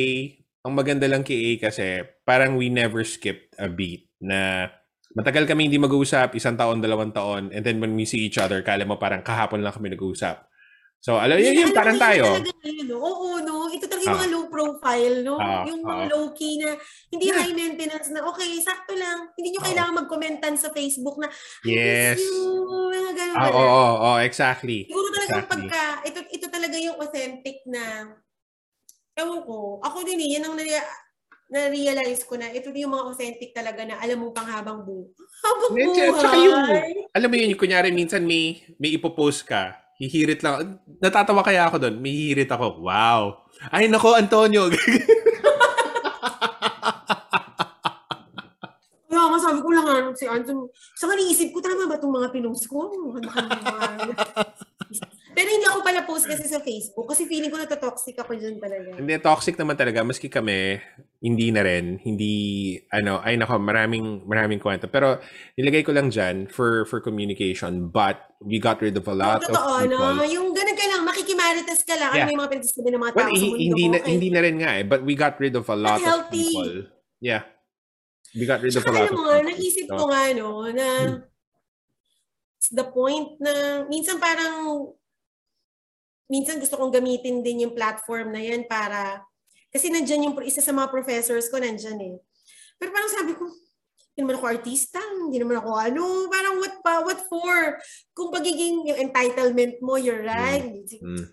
ang maganda lang kay A kasi parang we never skipped a beat na matagal kami hindi mag-uusap, isang taon, dalawang taon, and then when we see each other, kala mo parang kahapon lang kami nag-uusap. So, alam yun, yun, parang yun tayo. talaga no? Oo, no? Ito talaga yung Ah. mga low profile, no? Ah, yung mga ah. low-key na, hindi Yeah. high maintenance na, okay, sakto lang. Hindi nyo Oo. kailangan mag-commentan sa Facebook na, Yes. you, mga ganun Ah, oo, oo, oo, exactly. Siguro talagang Exactly. pagka, ito, ito talaga yung authentic na, ewan ko, ako din eh, yan ang nare- na-realize ko na ito yung mga authentic talaga na alam mo pang habang buhay. Habang buhay. tsaka yung- Alam mo yun, kunyari minsan may, may ipopost ka, hihirit lang. Natatawa kaya ako doon, may hihirit ako. Wow. Ay, nako, Antonio. Kaya nga sabi ko lang ano, si Anton, sa kaniisip ko, tama ba itong mga pinost ko? Ano ba naman? Pero hindi ako pala post kasi sa Facebook kasi feeling ko natatoxic ako dyan talaga. Hindi, toxic naman talaga. Maski kami, hindi na rin. Hindi, ano, ay nako, maraming, maraming kwento. Pero, nilagay ko lang dyan for, for communication. But, we got rid of a lot of Totoo, people. no? Yung ganun ka lang, makikimarites ka lang. Yeah. Ano may mga pinagsasabi ng mga tao Well, sa hi- mundo hindi na, Okay. hindi na rin nga eh. But we got rid of a lot of healthy. people. Yeah. We got rid of a lot of mo people. naisip So, ko nga, no, na Hmm. the point na minsan parang minsan gusto kong gamitin din yung platform na yan para kasi nandyan yung isa sa mga professors ko nandyan eh. Pero parang sabi ko, hindi naman ako artista, hindi naman ako ano, parang what pa, what for? Kung pagiging yung entitlement mo, you're right. mm.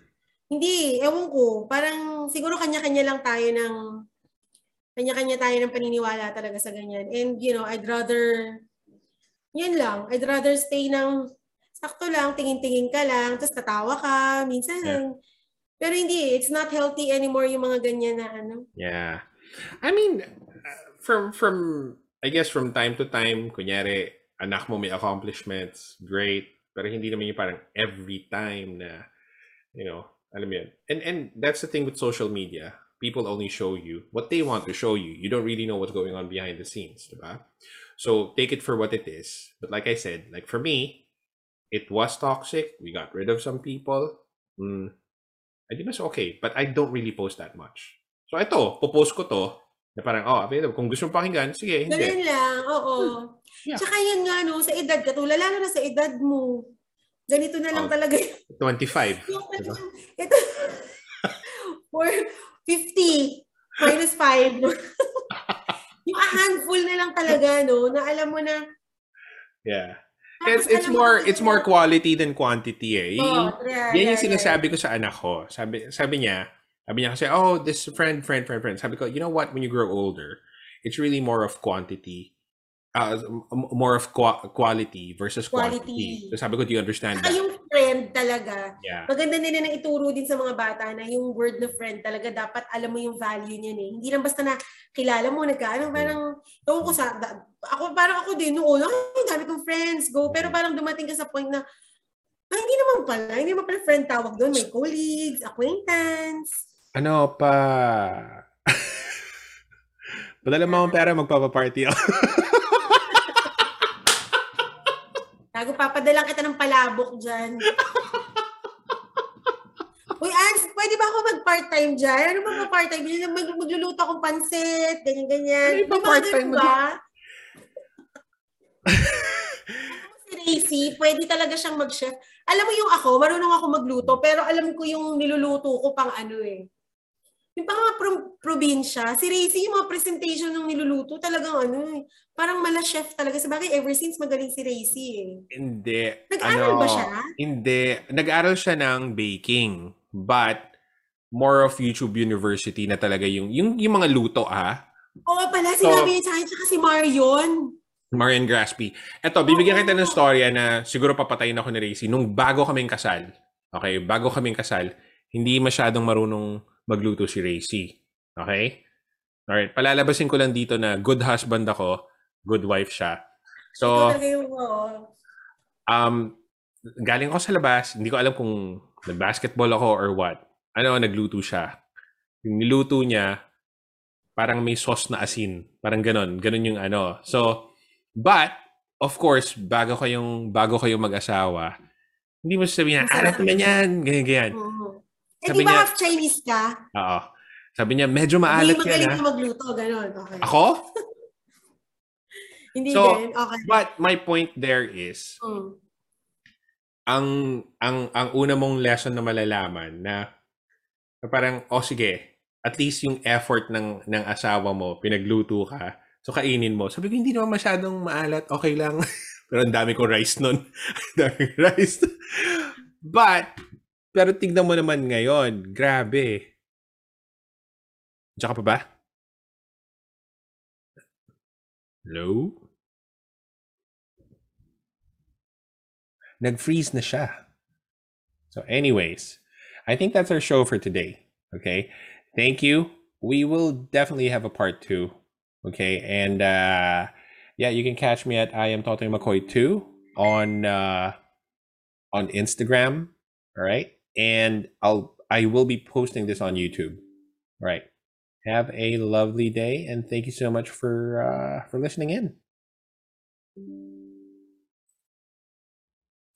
Hindi, ewan ko. Parang siguro kanya-kanya lang tayo ng kanya-kanya tayo ng paniniwala talaga sa ganyan. And you know, I'd rather yun lang. I'd rather stay ng sakto lang, tingin-tingin ka lang, tapos tatawa ka, minsan. Yeah. Pero hindi, it's not healthy anymore yung mga ganyan na ano. Yeah. I mean, from, from, I guess from time to time, kunyari, anak mo may accomplishments, great. Pero hindi naman yung parang every time na, you know, alam mo yun. And, and that's the thing with social media. People only show you what they want to show you. You don't really know what's going on behind the scenes, diba? So take it for what it is. But like I said, like for me, it was toxic. We got rid of some people. Mm, I think that's okay. But I don't really post that much. So ito, popost ko to, na parang, oh, available. Kung gusto mo pakinggan, sige, hindi. Ganun lang, oo. Yeah. Tsaka yan nga, no, sa edad ka, tulad, lalo na sa edad mo. Ganito na lang Oh. talaga yun. 25. Yung, Diba? ito, for 50 minus 5. yung a handful na lang talaga, no, na alam mo na, Yeah. It's, it's more it's more quality than quantity eh. Oh, yeah, yan yeah, yung sinasabi ko sa anak ko. Sabi sabi niya, sabi niya kasi, oh, this friend, friend, friend, friend. Sabi ko, you know what, when you grow older, it's really more of quantity. Uh, more of qua- quality versus Quality. quantity. So sabi ko, do you understand Saka that? yung friend talaga, Yeah. maganda nila na ituro din sa mga bata na yung word na friend talaga dapat alam mo yung value niyan eh. Hindi lang basta na kilala mo, nagkaano, parang, ewan ko sa, da- ako, parang ako din noon, ay, dami kong friends, go. Pero parang dumating ka sa point na, ay, hindi naman pala, hindi naman pala friend tawag doon. May colleagues, acquaintance. Ano pa? Padala mo akong pera, magpapaparty ako. Tago, papadalang kita ng palabok dyan. Uy, Ans, pwede ba ako mag-part-time dyan? Ano ba mag-part-time? Mag magluluto akong pansit, ganyan-ganyan. Ano ba part-time ganun ba? si Racy, pwede talaga siyang mag-chef. Alam mo yung ako, marunong ako magluto, pero alam ko yung niluluto ko pang ano eh. Yung pang mga pro- probinsya, si Racy, yung mga presentation ng niluluto, talagang ano eh. Parang mala chef talaga. Sa bagay, ever since magaling si Racy eh. Hindi. Nag-aral ano, ba siya? Hindi. Nag-aral siya ng baking. But, more of YouTube University na talaga yung, yung, yung mga luto, ah. Oo pala, So- sinabi niya sa akin, tsaka si Marion. Marian Graspy. Eto, bibigyan kita ng storya na siguro papatayin ako ni Racy. Nung bago kaming kasal, okay, bago kaming kasal, hindi masyadong marunong magluto si Racy. Okay? Alright, palalabasin ko lang dito na good husband ako, good wife siya. So, um, galing ako sa labas, hindi ko alam kung nag-basketball ako or what. ano, nagluto siya. Yung niluto niya, parang may sauce na asin. Parang ganon. Ganon yung ano. So, but, of course, bago kayong, bago kayong mag-asawa, hindi mo sasabihin na, alat naman yan, ganyan, ganyan. Oo. Eh, Sabi di ba niya- half Chinese ka? Oo. Sabi niya, medyo Hindi maalat magaling yan, ha? ka magluto, gano'n. Okay. Ako? Hindi So, din, okay. But my point there is, Mm. ang ang ang una mong lesson na malalaman na, na parang oh sige at least yung effort ng ng asawa mo pinagluto ka so kainin mo sabi ko hindi naman masyadong maalat okay lang pero ang dami kong rice nun dami rice but pero tignan mo naman ngayon grabe Diyan ka pa ba? Hello? nag-freeze na siya. So anyways, I think that's our show for today. Okay? Thank you. We will definitely have a part 2. Okay? And uh yeah, you can catch me at I am Totoy McCoy 2 on uh on Instagram, all right? and I'll I will be posting this on YouTube. All right. Have a lovely day, and thank you so much for uh, for listening in.